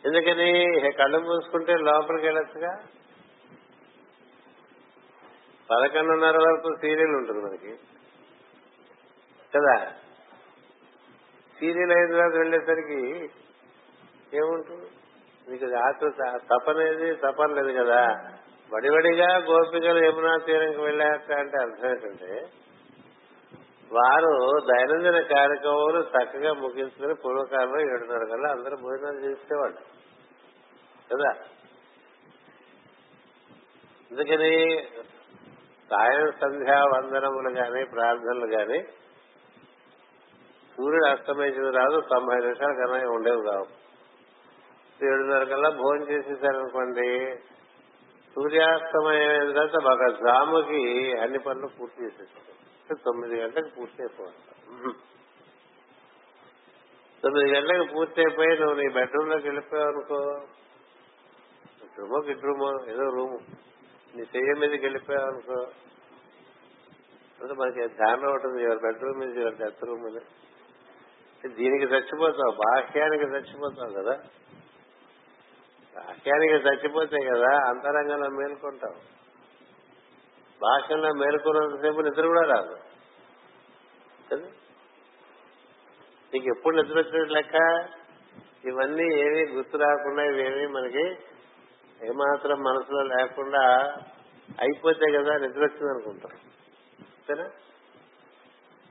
ఎందుకని? కళ్ళు మూసుకుంటే లోపలికి వెళ్ళొచ్చుగా? పదకొండున్నర వరకు సీరియల్ ఉంటుంది మనకి. కదా? సీరియల్ అయిన తర్వాత వెళ్ళేసరికి ఏముంటుంది? నీకు ఆతృత తపనేది తపన లేదు కదా. వడివడిగా గోపికలు యమునా తీరంకి వెళ్ళాక అంటే అర్థం ఏంటంటే వారు దైనందిన కార్యక్రమాలు చక్కగా ముగించుకుని పూర్వకాలంలో ఏడున్నర కల్లా అందరూ భోజనాలు చేసేవాళ్ళు. కదా? అందుకని సాయం సంధ్యా వందనములు గాని ప్రార్థనలు గాని సూర్యుడు అస్తమించిన రాదు తొంభై నిమిషాల కన్నా ఉండేవి కావు. ఏడున్నర కల్లా భోజనం చేసేసారనుకోండి సూర్యాస్తమయం తర్వాత ఒక జాముకి అన్ని పనులు పూర్తి చేసేస్తారు. తొమ్మిది గంటలకు పూర్తి అయిపోవాలి. తొమ్మిది గంటలకు పూర్తి అయిపోయి నువ్వు నీ బెడ్రూమ్లోకి వెళ్ళిపోయావు అనుకో రూమో గిడ్రూమో ఏదో రూము నీ చెయ్యి మీదకి వెళ్ళిపోయావు అనుకో అంటే మనకి ధ్యానం ఉంటుంది ఎవరి బెడ్రూమ్ మీద ఎవరి డెత్ రూమ్ మీద. దీనికి చచ్చిపోతావు బాహ్యానికి చచ్చిపోతావు కదా. బాహ్యానికి చచ్చిపోతే కదా అంతరంగంలో మేల్కొంటాం. భాషల్లో మేల్కొన్నంతసేపు నిద్ర కూడా రాదు. కదా? నీకు ఎప్పుడు నిద్ర వచ్చినట్టు లెక్క? ఇవన్నీ ఏవి గుర్తు రాకుండా ఇవేమీ మనకి ఏమాత్రం మనసులో లేకుండా అయిపోతే కదా నిద్ర వచ్చింది అనుకుంటాం. అంతేనా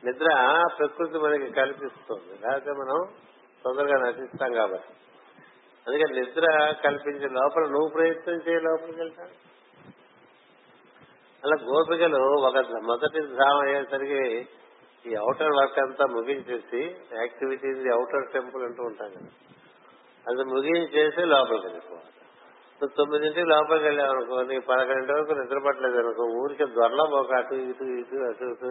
నిద్ర ప్రకృతి మనకి కల్పిస్తుంది. లేకపోతే మనం తొందరగా నశిస్తాం కాబట్టి. అందుకని నిద్ర కల్పించే లోపల నువ్వు ప్రయత్నం చేయ లోపలికి వెళ్తాను. అలా గోపికలు ఒక మొదటి ధామ అయ్యేసరికి ఈ అవుటర్ వర్క్ అంతా ముగించేసి యాక్టివిటీస్ అవుటర్ టెంపుల్ అంటూ ఉంటాం కదా. అది ముగించేసి లోపలికి వెళ్ళిపోవాలి. నువ్వు తొమ్మిదింటికి లోపలికి వెళ్ళావు అనుకో నీ పదకొండింటి వరకు నిద్ర పట్టలేదు అనుకో ఊరికి దొరలో పోక అటు ఇటు ఇటు అటు ఇటు.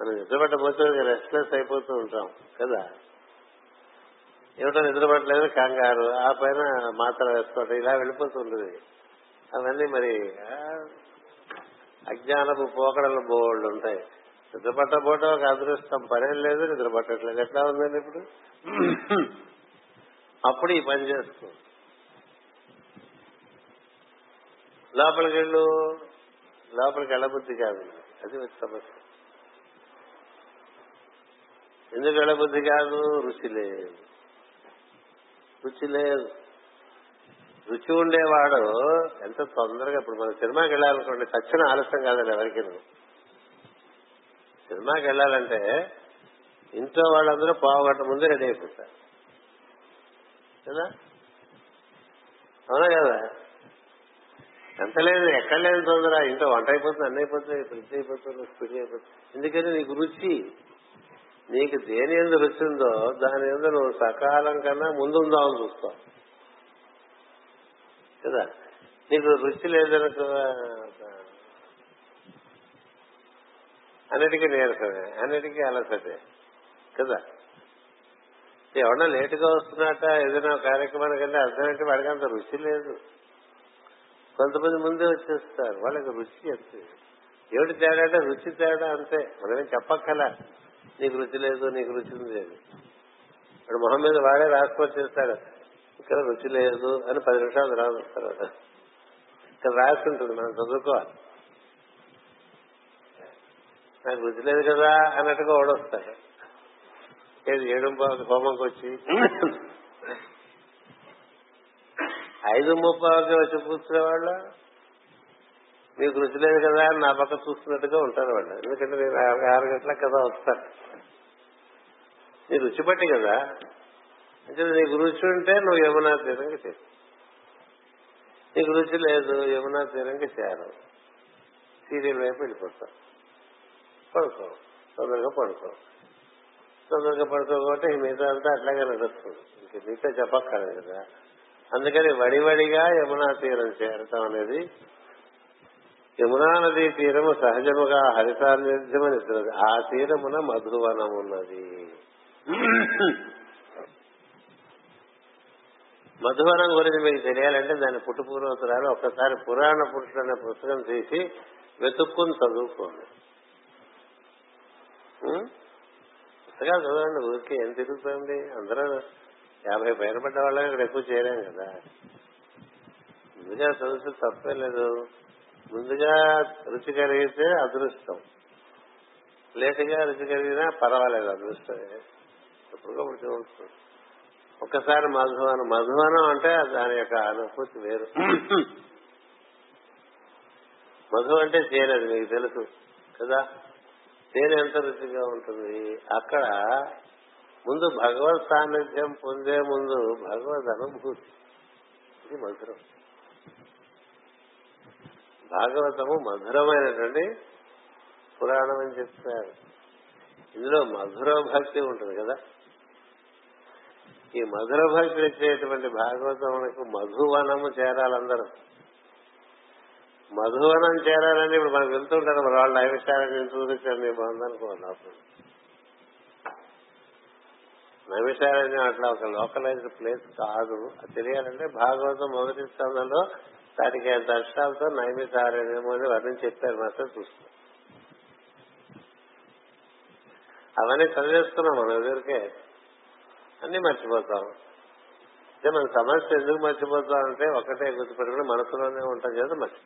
మనం నిద్ర రెస్ట్లెస్ అయిపోతూ ఉంటాం కదా. ఏమిటో నిద్ర పట్టలేదు కంగారు. ఆ పైన మాత్ర వేసుకోవటం ఇలా వెళ్ళిపోతుంది అవన్నీ మరి అజ్ఞానపు పోకడల బోళ్ళు ఉంటాయి. నిద్రపట్టబోవటం ఒక అదృష్టం. పనేం లేదు నిద్ర పట్టట్లేదు ఎట్లా ఉందండి ఇప్పుడు? అప్పుడు ఈ పని చేసుకో లోపలికి వెళ్ళు. లోపలికి వెళ్ళబుద్ధి కాదు. అది సమస్య. ఎందుకు వెళ్ళబుద్ధి కాదు? రుచి లేదు. రుచి లేదు. రుచి ఉండేవాడు ఎంత తొందరగా ఇప్పుడు మనం సినిమాకి వెళ్ళాలనుకోండి సచ్చిన ఆలస్యం కాదండి ఎవరికి. సినిమాకి వెళ్ళాలంటే ఇంట్లో వాళ్ళందరూ పావుగంట ముందే రెడీ అయిపోతారు. కదా? అవునా కదా? ఎంత లేదు ఎక్కడ లేదు తొందర ఇంట్లో వంట అయిపోతుంది అన్ని అయిపోతుంది ఫ్రిడ్జ్ అయిపోతుంది స్పీడ్ అయిపోతుంది. ఎందుకంటే నీకు రుచి. నీకు దేని ఎందు రుచిందో దాని ఎందు నువ్వు సకాలం కన్నా ముందుందామని చూస్తావు. కదా? నీకు రుచి లేదనుకో అన్నిటికీ నీరసమే అన్నిటికీ అలసటే. కదా? ఎవడన్నా లేటుగా వస్తున్నట్ట ఏదైనా కార్యక్రమానికి వెళ్ళి అర్థం వాడికి అంత రుచి లేదు. కొంతమంది ముందే వచ్చేస్తారు వాళ్ళకి రుచి అంతే. ఏమిటి తేడా అంటే రుచి తేడా అంతే. మనమేం చెప్పక్కల నీకు రుచి లేదు నీకు రుచి లేదు. వాడు మొహం మీద వాడే రాసుకొచ్చేస్తాడు ఇక్కడ రుచి లేదు అని పది నిమిషాలు రాస్తారు ఇక్కడ రాసుకుంటుంది మనం చదువుకోవాలి. నాకు రుచి లేదు కదా అన్నట్టుగా ఓడొస్తాడు. ఏది ఏడు హోమంకి వచ్చి ఐదు ముప్పై వచ్చి కూర్చునే వాళ్ళ నీకు రుచి లేదు కదా అని నా పక్క చూస్తున్నట్టుగా ఉంటారు వాళ్ళు. ఎందుకంటే నేను ఆరు ఆరు గంటలకు కదా వస్తాను. నీ రుచి పట్టి కదా. అంటే నీకు రుచి ఉంటే నువ్వు యమునా తీరంగా చేసు నీకు రుచి లేదు యమునా తీరంగా చేరు. సీరియల్ వైపు వెళ్ళిపోతావు. పడుకో. తొందరగా పడుకో. తొందరగా పడుకోకపోతే ఈ మిగతా అంతా అట్లాగే నడుస్తుంది. ఇంక మిగతా చెప్పక్కర్లేదు కదా. అందుకని వడివడిగా యమునా తీరం చేరటం అనేది యమునా నది తీరము సహజముగా హరితాన్యమని ఆ తీరమున మధువనమున్నది. మధువనం గురించి మీకు తెలియాలంటే దాని పుట్టుపూర్వతరాలు ఒక్కసారి పురాణ పురుషుడు అనే పుస్తకం తీసి వెతుక్కుని చదువుకోండి. పుస్తకాలు చదవండి ఊరికి ఎంత తిరుగుతుంది? అందరూ యాభై పైన పడ్డ వాళ్ళని ఇక్కడ ఎక్కువ చేయలేం కదా. ముందుగా చదివితే తప్పే లేదు? ముందుగా రుచి కలిగితే అదృష్టం. లేటుగా రుచి కలిగినా పర్వాలేదు అదృష్టమే. ఎప్పుడుగా చూస్తుంది ఒక్కసారి మధువనం. మధువనం అంటే దాని యొక్క అనుభూతి వేరు. మధు అంటే తేనె అది మీకు తెలుసు కదా. తేనె ఎంత రుచిగా ఉంటుంది. అక్కడ ముందు భగవత్ సాన్నిధ్యం పొందే ముందు భగవద్ అనుభూతి. ఇది మధురం భాగవతము మధురమైనటువంటి పురాణం అని చెప్తున్నారు. ఇందులో మధుర భక్తి ఉంటుంది కదా. ఈ మధుర భక్తి వచ్చేటువంటి భాగవతమునకు మధువనము చేరాలందరూ. మధువనం చేరాలని ఇప్పుడు మనకు వెళ్తుంటారు మరి వాళ్ళు నైమిషారణ్యం చూపించారు మీ బాగుందనుకోండి అప్పుడు. నైమిషారణ్యం అట్లా ఒక లోకలైజ్డ్ ప్లేస్ కాదు. అది తెలియాలంటే భాగవతం మొదటి స్థానంలో దానికి దర్శనాలతో నైమిషారణ్యం అని వర్ణం చెప్పారు మాత్రం చూస్తాం అవన్నీ చదివేస్తున్నాం మనం ఎదురికే అన్ని మర్చిపోతాం. అంటే మన సమస్య ఎందుకు మర్చిపోతాం అంటే ఒకటే గుర్తుపెట్టుకుని మనసులోనే ఉంటాం కదా మర్చి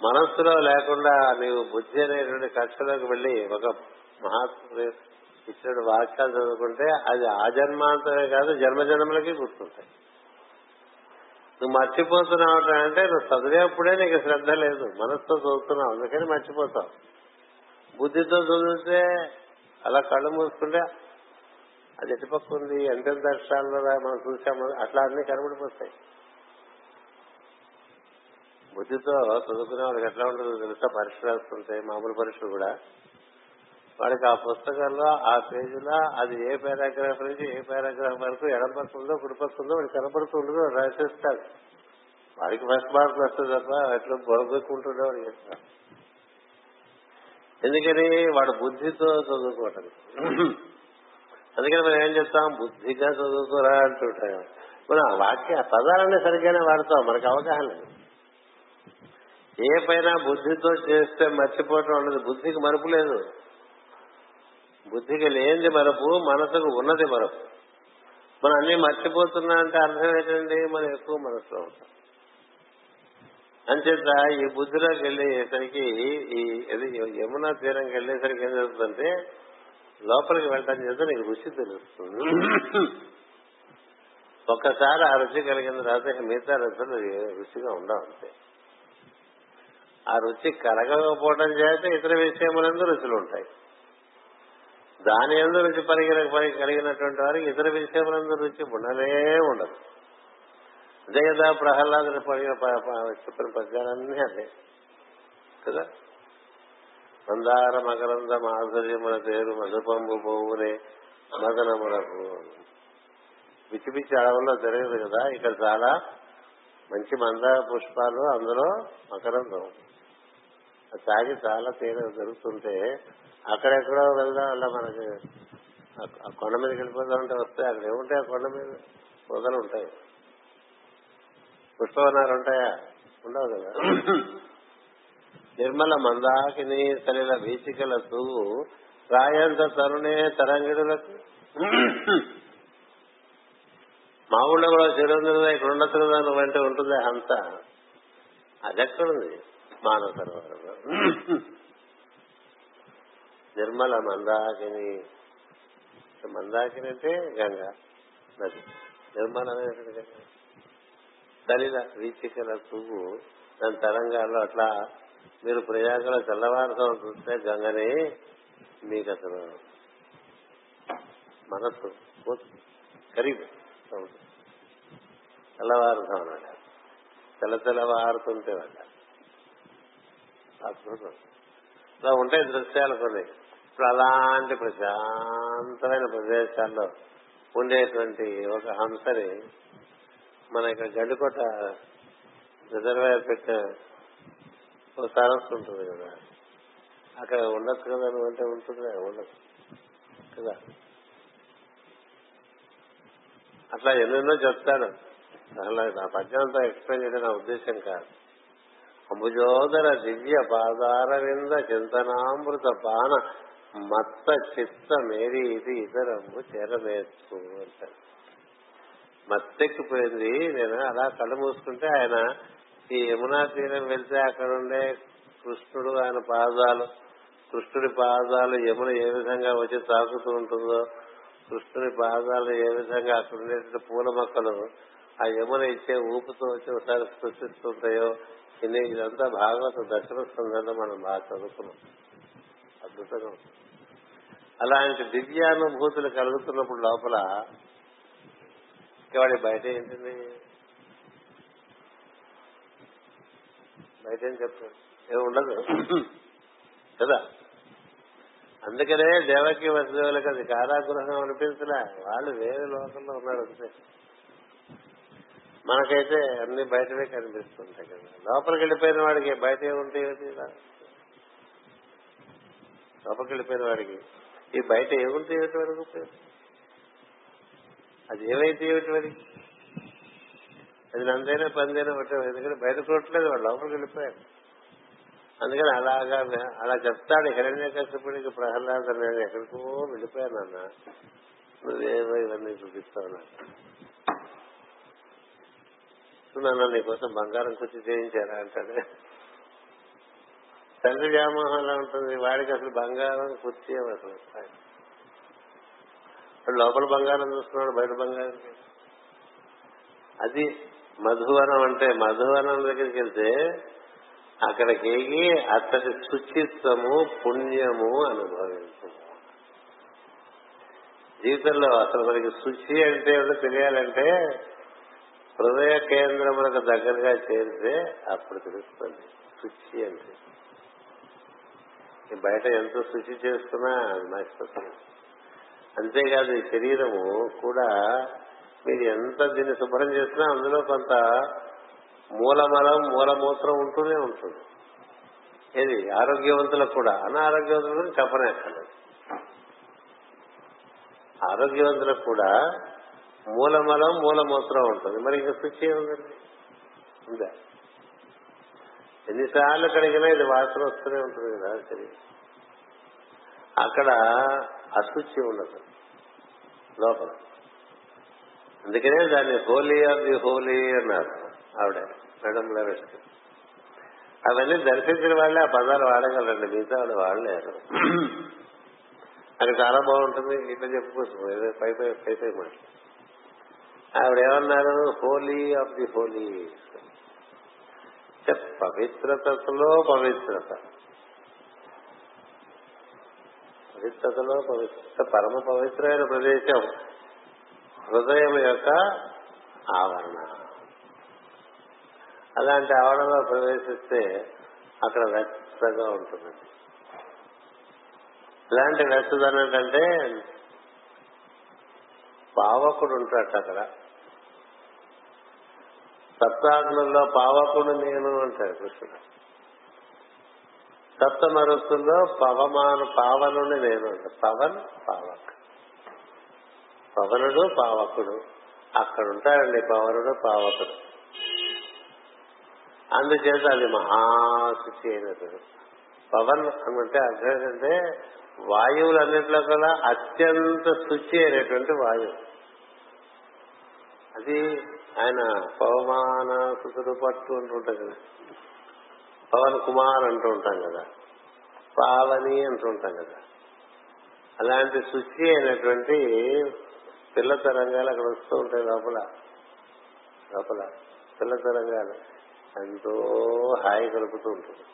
మనస్సులో లేకుండా నీవు బుద్ధి అనేటువంటి కక్షలోకి వెళ్ళి ఒక మహాత్ముడు ఇచ్చిన వాక్యాలు చదువుకుంటే అది ఆ జన్మాంతమే కాదు జన్మ జన్మలకి గుర్తుంటాయి. నువ్వు మర్చిపోతున్నావు అంటే నువ్వు చదివేప్పుడే నీకు శ్రద్ధ లేదు. మనసుతో చదువుతున్నావు. అందుకని మర్చిపోతావు. బుద్ధితో చదివితే అలా కళ్ళు మూసుకుంటే అది ఎటుపక్క ఉంది? ఎంతెంత అక్షరాల్లో మనం చూసాము అట్లా అన్ని కనబడిపోతాయి. బుద్ధితో చదువుకునే వాళ్ళకి ఎట్లా ఉంటుందో తెలుసా? పరీక్ష రాస్తుంటే మామూలు పరీక్షలు కూడా వాడికి ఆ పుస్తకంలో ఆ పేజీలో అది ఏ పారాగ్రాఫ్ నుంచి ఏ పారాగ్రాఫ్ వరకు ఎడం పక్క ఉందో వాడికి కనపడుతుండదో రాసేస్తాడు. వాడికి ఫస్ట్ మార్కులు వస్తుంది తప్ప ఎట్లా బొరగొక్కుంటుండే వాడికి చెప్తాడు. ఎందుకని? వాడు బుద్ధితో చదువుకోవటం. అందుకని మనం ఏం చెప్తాం? బుద్ధిగా చదువుకోరా అంటుంటాం మనం ఆ వాక్య పదాలన్నీ సరిగ్గానే వాడతాం మనకు అవగాహన లేదు. ఏ పైన బుద్ధితో చేస్తే మర్చిపోవటం ఉండదు బుద్ధికి మరుపు లేదు. బుద్ధికి లేనిది మరపు మనసుకు ఉన్నది మరపు. మనం అన్ని మర్చిపోతున్నా అంటే అర్థం ఏంటండి? మనం ఎక్కువ మనసులో ఉంటాం అంచేత ఈ బుద్ధిలోకి వెళ్ళేసరికి ఈ యమునా తీరంకి వెళ్ళేసరికి ఏం జరుగుతుందంటే లోపలికి వెళ్ళటం చేత నీకు రుచి తెలుస్తుంది. ఒక్కసారి ఆ రుచి కలిగిన తర్వాత మిగతా రుచులు రుచిగా ఉండవు అంతే. ఆ రుచి కలగకపోవడం చేత ఇతర విషయములందు రుచులు ఉంటాయి దాని ఎందు రుచి పరిగిన కలిగినటువంటి వారికి ఇతర విషయములందు రుచి ఉండనే ఉండదు. అదే కదా ప్రహ్లాదుని పడిన చెప్పిన పద్యాలన్నీ అదే. కదా? మందార మకరంద మాధుర్యముల పేరు మధుపంబు పోవునే మదనములకు. పిచ్చి పిచ్చి అడవుల్లో జరగదు కదా? ఇక్కడ చాలా మంచి మందార పుష్పాలు అందులో మకరందం. అది తాగి చాలా తేనె జరుగుతుంటే అక్కడెక్కడో వెళ్దాం అలా మనకి ఆ కొండ మీదకి వెళ్ళిపోదాం అంటే వస్తే అక్కడ ఏముంటాయి ఆ కొండ మీద? పొదలు ఉంటాయి. పుష్పవనాలు ఉంటాయా? ఉండవు కదా? నిర్మల మందాకిని సలిల వీచికల తూగు రాయంత తరుణే తరంగిడులకు. మా ఊళ్ళో కూడా చిరంజీవి ఇక్కడ ఉండదు కదా నువ్వంటే ఉంటుంది హంస అదెక్కడుంది మానవ సరోవరంలో నిర్మల మందాకిని. మందాకిని అంటే గంగ నది. నిర్మలమైనటువంటి గంగ? సలిల వీచికల పువ్వు. దాని తరంగాల్లో అట్లా మీరు ప్రయాగలో తెల్లవారుతో చూస్తే గంగని మీకు అసలు మనస్సు ఖరీదు తెల్లవారుతాం అన్నాడు తెల్ల తెల్లవారుతుంటే వాళ్ళ అద్భుతం. ఇలా ఉంటాయి దృశ్యాలు కొన్ని. ఇప్పుడు అలాంటి ప్రశాంతమైన ప్రదేశాల్లో ఉండేటువంటి ఒక హంసని మన ఇక్కడ గడ్డికోట రిజర్వేర్ పెట్టిన ఒక సరస్సు ఉంటుంది కదా. అక్కడ ఉండొచ్చు కదా నువ్వు అంటే ఉంటుంది ఉండదు కదా? అట్లా ఎన్నెన్నో చెప్తాను. అసలు నా పద్యంతో ఎక్స్ప్లెయిన్ చేయడం నా ఉద్దేశం కాదు. అంబుజోదర దివ్య పాదార వింద చింతనామృత పాన మత్త చిత్త మేరీ ఇది ఇతరము చేరనేర్చు అంటారు. మత్తెక్కిపోయింది నేను అలా కళ్ళు మూసుకుంటే ఆయన ఈ యమునా తీరం వెళ్తే అక్కడ ఉండే కృష్ణుడు ఆయన పాదాలు కృష్ణుడి పాదాలు యమున ఏ విధంగా వచ్చి తాకుతూ ఉంటుందో కృష్ణుడి పాదాలు ఏ విధంగా అక్కడ ఉండేటువంటి పూల మొక్కలు ఆ యమున ఇచ్చే ఊపుతో వచ్చి ఒకసారి స్పృశిస్తుంటాయో ఇన్ని ఇదంతా భాగవత దర్శన మనం బాగా చదువుకున్నాం. అద్భుతంగా అలాంటి దివ్యానుభూతులు కలుగుతున్నప్పుడు లోపల వాడి బయట ఏంటండి బయట ఏం చెప్తాడు? ఏమి ఉండదు. కదా? అందుకనే దేవకి వసుదేవులకు అది కారాగృహం అనిపించలే. వాళ్ళు వేరే లోకంలో ఉన్నారు అంతే. మనకైతే అన్ని బయటవే కనిపిస్తుంటాయి కదా. లోపలికి వెళ్ళిపోయిన వాడికి బయట ఏముంటాయి? లోపలికి వెళ్ళిపోయిన వాడికి. ఈ బయట ఏముంటే ఏమిటి వరకు అది ఏమైతే ఏమిటి మరి అది నందైనా పందైనా ఒకటే ఎందుకంటే బయట కొట్టలేదు వాడు లోపలికి వెళ్ళిపోయారు అందుకని అలాగా అలా చెప్తాడు హిరణ్య కష్టపడికి ప్రహ్లాద నేను ఎక్కడికో వెళ్ళిపోయాను అన్న నువ్వేమో ఇవన్నీ చూపిస్తావు నాకు. నాన్న నీకోసం బంగారం కుర్చీ చేయించారా అంటాడు. తండ్రి వ్యామోహం ఎలా ఉంటుంది. వాడికి అసలు బంగారం కుర్చీ అసలు లోపల బంగారం చూస్తున్నాడు బయట బంగారం అది మధువనం అంటే మధువనం దగ్గరికి వెళ్తే అక్కడికి అతడి శుచిత్వము పుణ్యము అనుభవించు. జీవితంలో అసలు మనకి శుచి అంటే ఏమిటో తెలియాలంటే హృదయ కేంద్రములకు దగ్గరగా చేరితే అప్పుడు తెలుస్తుంది. శుచి అంటే బయట ఎంత శుచి చేసుకున్నా అది నష్టపోతుంది అంతేకాదు ఈ శరీరము కూడా మీరు ఎంత దీన్ని శుభ్రం చేసినా అందులో కొంత మూలమలం మూలమూత్రం ఉంటూనే ఉంటుంది. ఏది? ఆరోగ్యవంతులకు కూడా. అనారోగ్యవంతులకు చెప్పనేక్కర్లేదు ఆరోగ్యవంతులకు కూడా మూలమలం మూలమూత్రం ఉంటుంది. మరి ఇంకా శుచి ఏముందండి? ఉందా? ఎన్నిసార్లు కడిగినా ఇది వాసన వస్తూనే ఉంటుంది కదా శరీరం అక్కడ అశుచి ఉండదు లోపల. అందుకనే దాన్ని హోలీ ఆఫ్ ది హోలీ అన్నారు ఆవిడ మేడం లవేస్ట్ అవన్నీ దర్శించిన వాళ్ళే ఆ పదాలు వాడగలరండి మిగతా వాళ్ళు వాడలేరు. అక్కడ చాలా బాగుంటుంది ఇట్లా చెప్పుకోవచ్చు ఏదో పై పై పై పై మాట ఆవిడ ఏమన్నారు? Holy of the holy. పవిత్రతలో పవిత్రత. పవిత్రతలో పవిత్ర పరమ పవిత్రమైన ప్రదేశం. హృదయం యొక్క ఆవరణ. అలాంటి ఆవరణలో ప్రవేశిస్తే అక్కడ వ్యక్తగా ఉంటుంది. ఇలాంటి వెచ్చదనం అంటే పావకుడు ఉంటాడు అక్కడ. సప్తాగ్నుల్లో పావకుడు నేను అంటాడు కృష్ణుడు. సప్తమరుతుల్లో పవమాను పావనుని నేను అంట పవన్ పావక్. పవనుడు పావకుడు. అక్కడ ఉంటాడండి పవనుడు పావకుడు. అందుచేత అది మహాశుచి అయినటువంటి పవన్ అంటే అర్థం ఏంటంటే వాయువులన్నింటిలో కూడా అత్యంత శుచి అయినటువంటి వాయువు. అది ఆయన పవమాన సుతుడు పట్టు అంటూ ఉంటాం కదా. పవన్ కుమార్ అంటూ ఉంటాం కదా. పావని అంటూ ఉంటాం కదా. అలాంటి శుచి అయినటువంటి పిల్ల తరంగాలు అక్కడ వస్తూ ఉంటాయి లోపల. లోపల పిల్ల తరంగాలు ఎంతో హాయి కలుపుతూ ఉంటుంది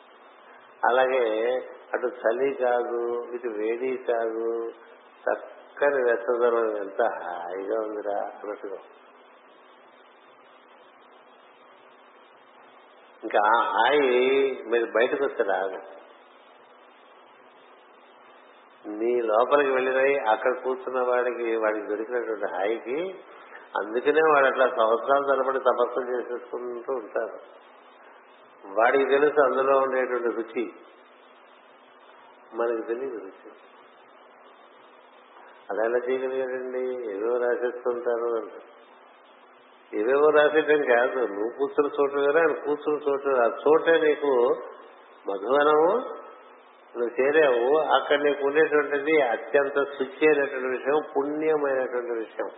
అలాగే అటు చలి కాదు ఇటు వేడి కాదు చక్కని వెచ్చదనం ఎంత హాయిగా ఉందిరా అన్నట్టుగా. ఇంకా హాయి మీరు బయటకు వస్తే రాదు. నీ లోపలికి వెళ్ళినవి అక్కడ కూర్చున్న వాడికి వాడికి దొరికినటువంటి హాయికి అందుకనే వాడు అట్లా సంవత్సరాలు తరబడి తపస్సు చేసేసుకుంటూ ఉంటారు. వాడికి తెలుసు అందులో ఉండేటువంటి రుచి. మనకి తెలియదు రుచి. అది ఎలా చేయగలిగాడండి? ఏదో రాసేస్తుంటారు అంటారు ఏవేవో రాసేయటం కాదు. నువ్వు కూర్చున్న చోటు వేరే ఆయన కూర్చున్న చోటు ఆ చోటే నీకు మధువనము నువ్వు చేరావు. అక్కడ నీకు ఉండేటువంటిది అత్యంత శుచి అయినటువంటి విషయం పుణ్యమైనటువంటి విషయం.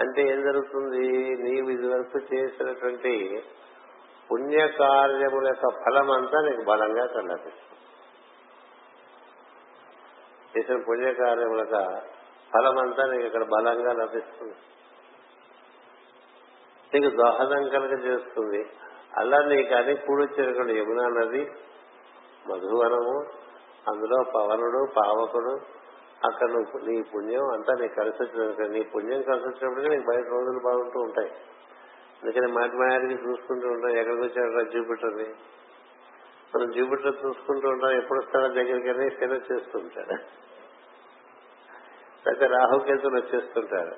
అంటే ఏం జరుగుతుంది? నీవు ఇదివరకు చేసినటువంటి పుణ్య కార్యముల యొక్క ఫలం అంతా నీకు బలంగా కనిపిస్తుంది. చేసిన పుణ్య ఫలమంతా ఫలం అంతా నీకు ఇక్కడ బలంగా లభిస్తుంది. నీకు దోహదం కనుక చేస్తుంది అలా నీకు అని కూడొచ్చినటువంటి యమునా నది మధువనము అందులో పవనుడు పావకుడు అక్కడ నువ్వు నీ పుణ్యం అంతా నీకు కలిసి వచ్చిన నీ పుణ్యం కలిసి వచ్చినప్పటికీ నీకు బయట రోజులు బాగుంటూ ఉంటాయి. అందుకని మాటి మాయానికి చూసుకుంటూ ఉంటాం ఎక్కడికి వచ్చాడు జూపిటర్ని మనం జూపిటర్ చూసుకుంటూ ఉంటాం ఎప్పుడు వస్తాడో దగ్గరికి సేవ చేస్తుంటాడు లేకపోతే రాహుకేతులు వచ్చేస్తుంటాడు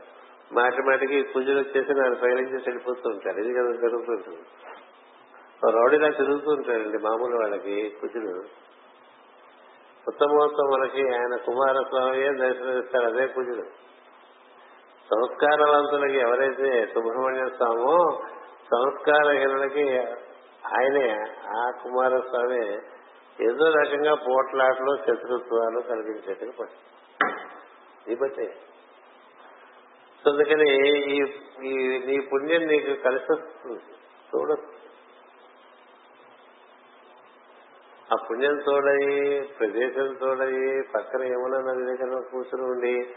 మాటి మాటికి పూజలు వచ్చేసి నాలుగు పైనుంచి వెళ్ళిపోతూ ఉంటారు. ఇది కదా జరుగుతుంటుంది రౌడీలా తిరుగుతూ ఉంటారండి మామూలు వాళ్ళకి కుజులు ఉత్తమోత్తములకి ఆయన కుమారస్వామియే దర్శనమిస్తారు అదే కుజుడు సంస్కారవంతులకి ఎవరైతే సుబ్రహ్మణ్య స్వామో సంస్కారహీనులకి ఆయనే ఆ కుమారస్వామి ఏదో రకంగా పోట్లాటలు శత్రుత్వాలు కలిగించేట్టుగా పడుతుంది నీ బట్టే అందుకని ఈ ఈ నీ పుణ్యం నీకు కలిసి వస్తుంది. చూడొచ్చు. ఆ పుణ్యం తోడయి ప్రదేశం తోడయి పక్కన ఏమన్నా నది దగ్గర కూర్చుని ఉండి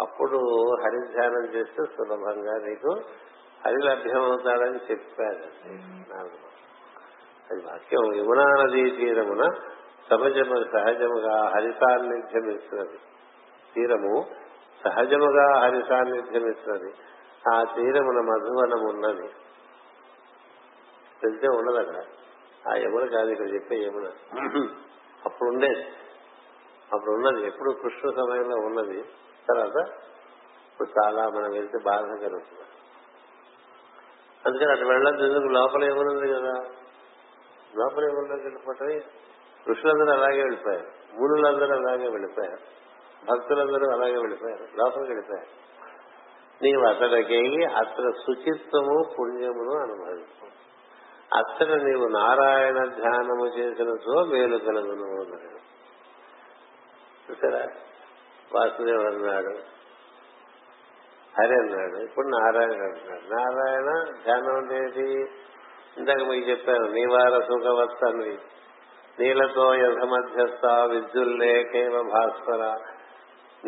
అప్పుడు హరి ధ్యానం చేస్తే సులభంగా నీకు హరి లభ్యమవుతాడని చెప్పాడు. అది వాక్యం. యమునా నదీ తీరమున సహజము సహజముగా హరి సాన్నిధ్యం తీరము సహజముగా హరి సాన్నిధ్యం ఇస్తున్నది ఆ తీరమున మధువనం ఉన్నది. తెలిసే ఉండదు అక్కడ ఆ యమున కాదు ఇక్కడ చెప్పే యమున. అప్పుడు ఉండేది అప్పుడు ఉన్నది ఎప్పుడు కృష్ణ సమయంలో ఉన్నది. తర్వాత ఇప్పుడు చాలా మనం వెళ్తే బాధ కలుగుతుంది అందుకని అటు వెళ్ళదు ఎందుకు? లోపల ఏమనుంది కదా. లోపల ఏమన్నా వెళ్ళిపోతాయి ఋషులందరూ అలాగే వెళ్ళిపోయారు. మునులందరూ అలాగే వెళ్ళిపోయారు. భక్తులందరూ అలాగే వెళ్ళిపోయారు లోపలికి వెళ్ళిపోయారు. నీవు అతడికి అతడ శుచిత్వము పుణ్యమును అనుభవిస్తావు అతడు నీవు నారాయణ ధ్యానము చేసిన సో మేలు కలుగును అన్నాడు. చూసారా? వాసుదేవుడు అన్నాడు. హరి అన్నాడు. ఇప్పుడు నారాయణ అంటున్నాడు నారాయణ ధ్యానం అంటే ఏంటి? ఇందాక మీకు చెప్పాను నీవార సుఖవత్సన్వి నీలతో యథ మధ్యస్థ భాస్కర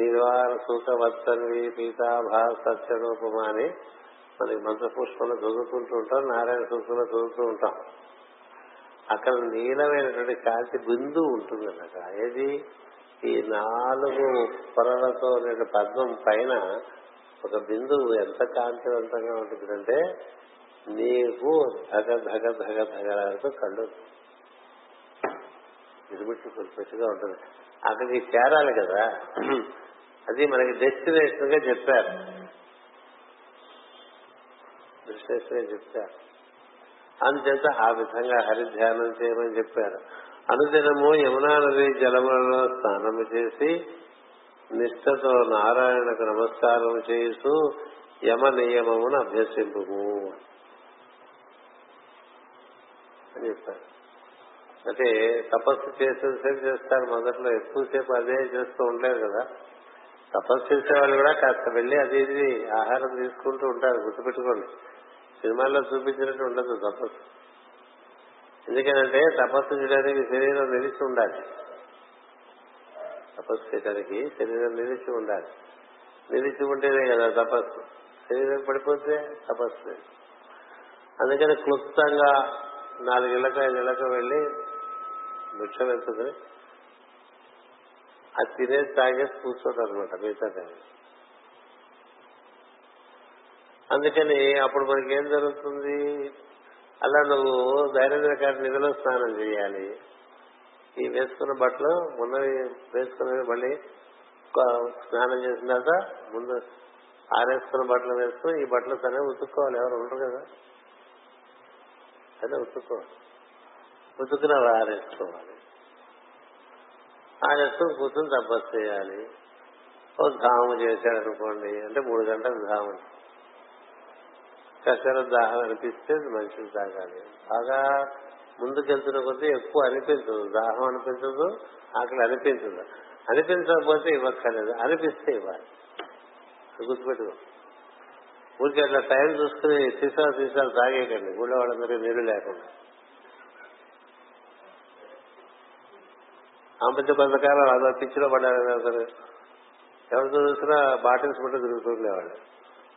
భాస్వర నీవార సుఖవత్సన్వి పీతాభా సత్యరూపమా అని మనకి మంత్రపుష్పంలో చదువుకుంటూ ఉంటాం నారాయణ సూక్తంలో చదువుతూ ఉంటాం. అక్కడ నీలమైనటువంటి కాంతి బిందు ఉంటుంది అన్నమాట. ఏది? ఈ నాలుగు పొరలతో ఉన్న పద్మం పైన ఒక బిందువు ఎంత కాంతివంతంగా ఉంటుందంటే నీకు ధగ ధగ ధగ ధగలతో కళ్ళు. ఇది లిమిట్ కొద్దిగా ఉంటుంది. అక్కడికి చేరాలి కదా. అది మనకి డెస్టినేషన్గా చెప్పారు. డెస్టినేషన్ చెప్పారు. అందుచేత ఆ విధంగా హరిధ్యానం చేయమని చెప్పారు. అనుదినము యమునా నది జలములలో స్నానము చేసి నిష్ఠతో నారాయణకు నమస్కారం చేస్తూ యమ నియమమును అభ్యసింపు అని చెప్పారు. అంటే తపస్సు చేసేసేపు చేస్తారు మొదట్లో ఎక్కువసేపు అదే చేస్తూ ఉండలేరు కదా. తపస్సు చేసే వాళ్ళు కూడా కాస్త వెళ్ళి అది ఇది ఆహారం తీసుకుంటూ ఉంటారు గుర్తుపెట్టుకోండి. సినిమాల్లో చూపించినట్టు ఉండదు తపస్సు. ఎందుకంటే తపస్సు చేయడానికి శరీరం నిలిచి ఉండాలి. తపస్సు చేయడానికి శరీరం నిలిచి ఉండాలి. నిలిచి ఉంటేనే కదా తపస్సు. శరీరం పడిపోతే తపస్సు అందుకని క్లుప్తంగా నాలుగేళ్ళకు ఐదేళ్ళకు వెళ్ళి భిక్ష వెళ్తుంది అది తినేసి తాగేసి కూర్చోదు అనమాట మిగతా అందుకని అప్పుడు మనకి ఏం జరుగుతుంది? అలా నువ్వు దైనందిన కాటి నిధిలో స్నానం చేయాలి. ఈ వేసుకున్న బట్టలు ఉన్నవి వేసుకున్నవి మళ్ళీ స్నానం చేసిన తర్వాత ముందు ఆరేసుకున్న బట్టలు వేసుకుని ఈ బట్టలు తనే ఉతుక్కోవాలి. ఎవరు ఉండరు కదా? అదే ఉతుక్కోవాలి. ఉతుకున ఆరేసుకోవాలి. ఆరేసుకుని కూర్చొని తపస్సు చేయాలి. ఓ ధాము చేశాడు అనుకోండి అంటే మూడు గంటలు ధాము. కసర దాహం అనిపిస్తే మనిషిని తాగాలి. బాగా ముందుకెళ్తున్న కొద్దీ ఎక్కువ అనిపించదు. దాహం అనిపించదు ఆకలి అనిపించదు. అనిపించకపోతే ఇవ్వక్కర్లేదు. అనిపిస్తే ఇవ్వాలి. గుర్తుపెట్టుకో. ఊరికి అట్లా టైం చూసుకుని సీసాలు సీసాలు తాగేయకండి. ఊళ్ళో వాళ్ళందరికీ నీళ్ళు లేకుండా. ఆ కొంతకాలం అదో పిచ్చిలో పడ్డారు సరే. ఎవరు చూసినా బాటిల్స్ పట్టు తిరుగుతుండేవాళ్ళు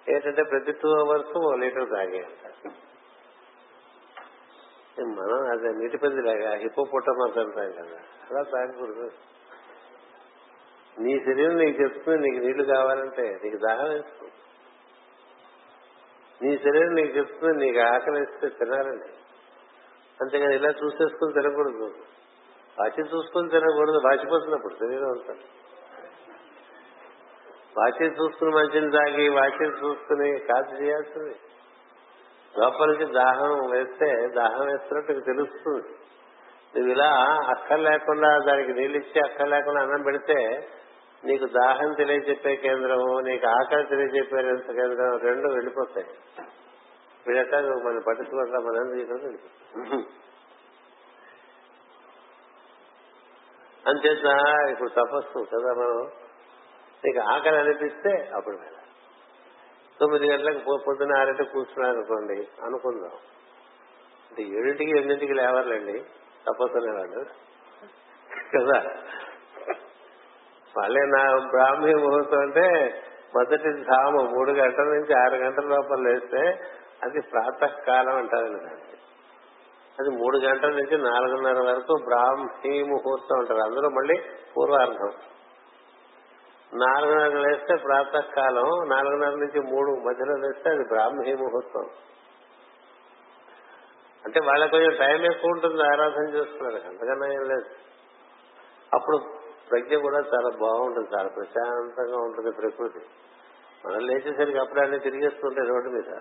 ఏంటంటే ప్రతి టూ అవర్స్ ఓ లీటర్ తాగే. మనం అదే నీటి పందిలాగా హిప్పో పుట్టమని అంటాం కదా. అలా తాగకూడదు. నీ శరీరం నీకు చెప్తుంది నీకు నీళ్ళు కావాలంటే నీకు దాహం వేస్తుంది నీ శరీరం నీకు చెప్తుంది నీకు ఆకలి వేస్తే తినాలండి అంతేగాని ఇలా చూసేసుకుని తినకూడదు. వాచి చూసుకుని తినకూడదు. వాచిపోతున్నప్పుడు శరీరం అంతా. వాచి చూసుకుని మంచిని తాగి వాచి చూసుకుని కాదు చేయాల్సింది. లోపలికి దాహం వేస్తే దాహం వేస్తున్నట్టు నీకు తెలుస్తుంది. నువ్వు ఇలా అక్కర్ లేకుండా దానికి నీళ్ళు ఇచ్చి అక్కర్ లేకుండా అన్నం పెడితే నీకు దాహం తెలియజెప్పే కేంద్రం నీకు ఆకలి తెలియజెప్పే కేంద్రం రెండు వెళ్ళిపోతాయి. వీడట మనం పట్టించుకుంటాం మనం తీసుకుని అంచేత ఇప్పుడు తపస్సు కదా మనం. నీకు ఆకలి అనిపిస్తే అప్పుడు వెళ్ళాలి. తొమ్మిది గంటలకు పొద్దున పొద్దున్న కూర్చున్నాను అనుకోండి అనుకుందాం. అంటే ఏడింటికి ఎనిమిదింటికి లేవాలండి తపస్సు అనేవాడు కదా? మళ్ళీ నా బ్రాహ్మీ ముహూర్తం అంటే మొదటి ధామ మూడు గంటల నుంచి ఆరు గంటల లోపల లేస్తే అది ప్రాతకాలం అంటారండి దాన్ని. అది మూడు గంటల నుంచి నాలుగున్నర వరకు బ్రాహ్మీ ముహూర్తం అంటారు అందులో మళ్ళీ పూర్వార్ధం. నాలుగున్నర లేస్తే ప్రాతకాలం నాలుగున్నర నుంచి మూడు మధ్యలో లేస్తే అది బ్రాహ్మీ ముహూర్తం. అంటే వాళ్ళకి కొంచెం టైం ఎక్కువ ఉంటుంది ఆరాధన చేస్తున్నారు. అంతకన్నా ఏం లేదు. అప్పుడు ప్రజ్ఞ కూడా చాలా బాగుంటుంది చాలా ప్రశాంతంగా ఉంటుంది ప్రకృతి. మనం లేచేసరికి అప్పుడే అన్ని తిరిగేస్తుంటాయి రోడ్డు మీద.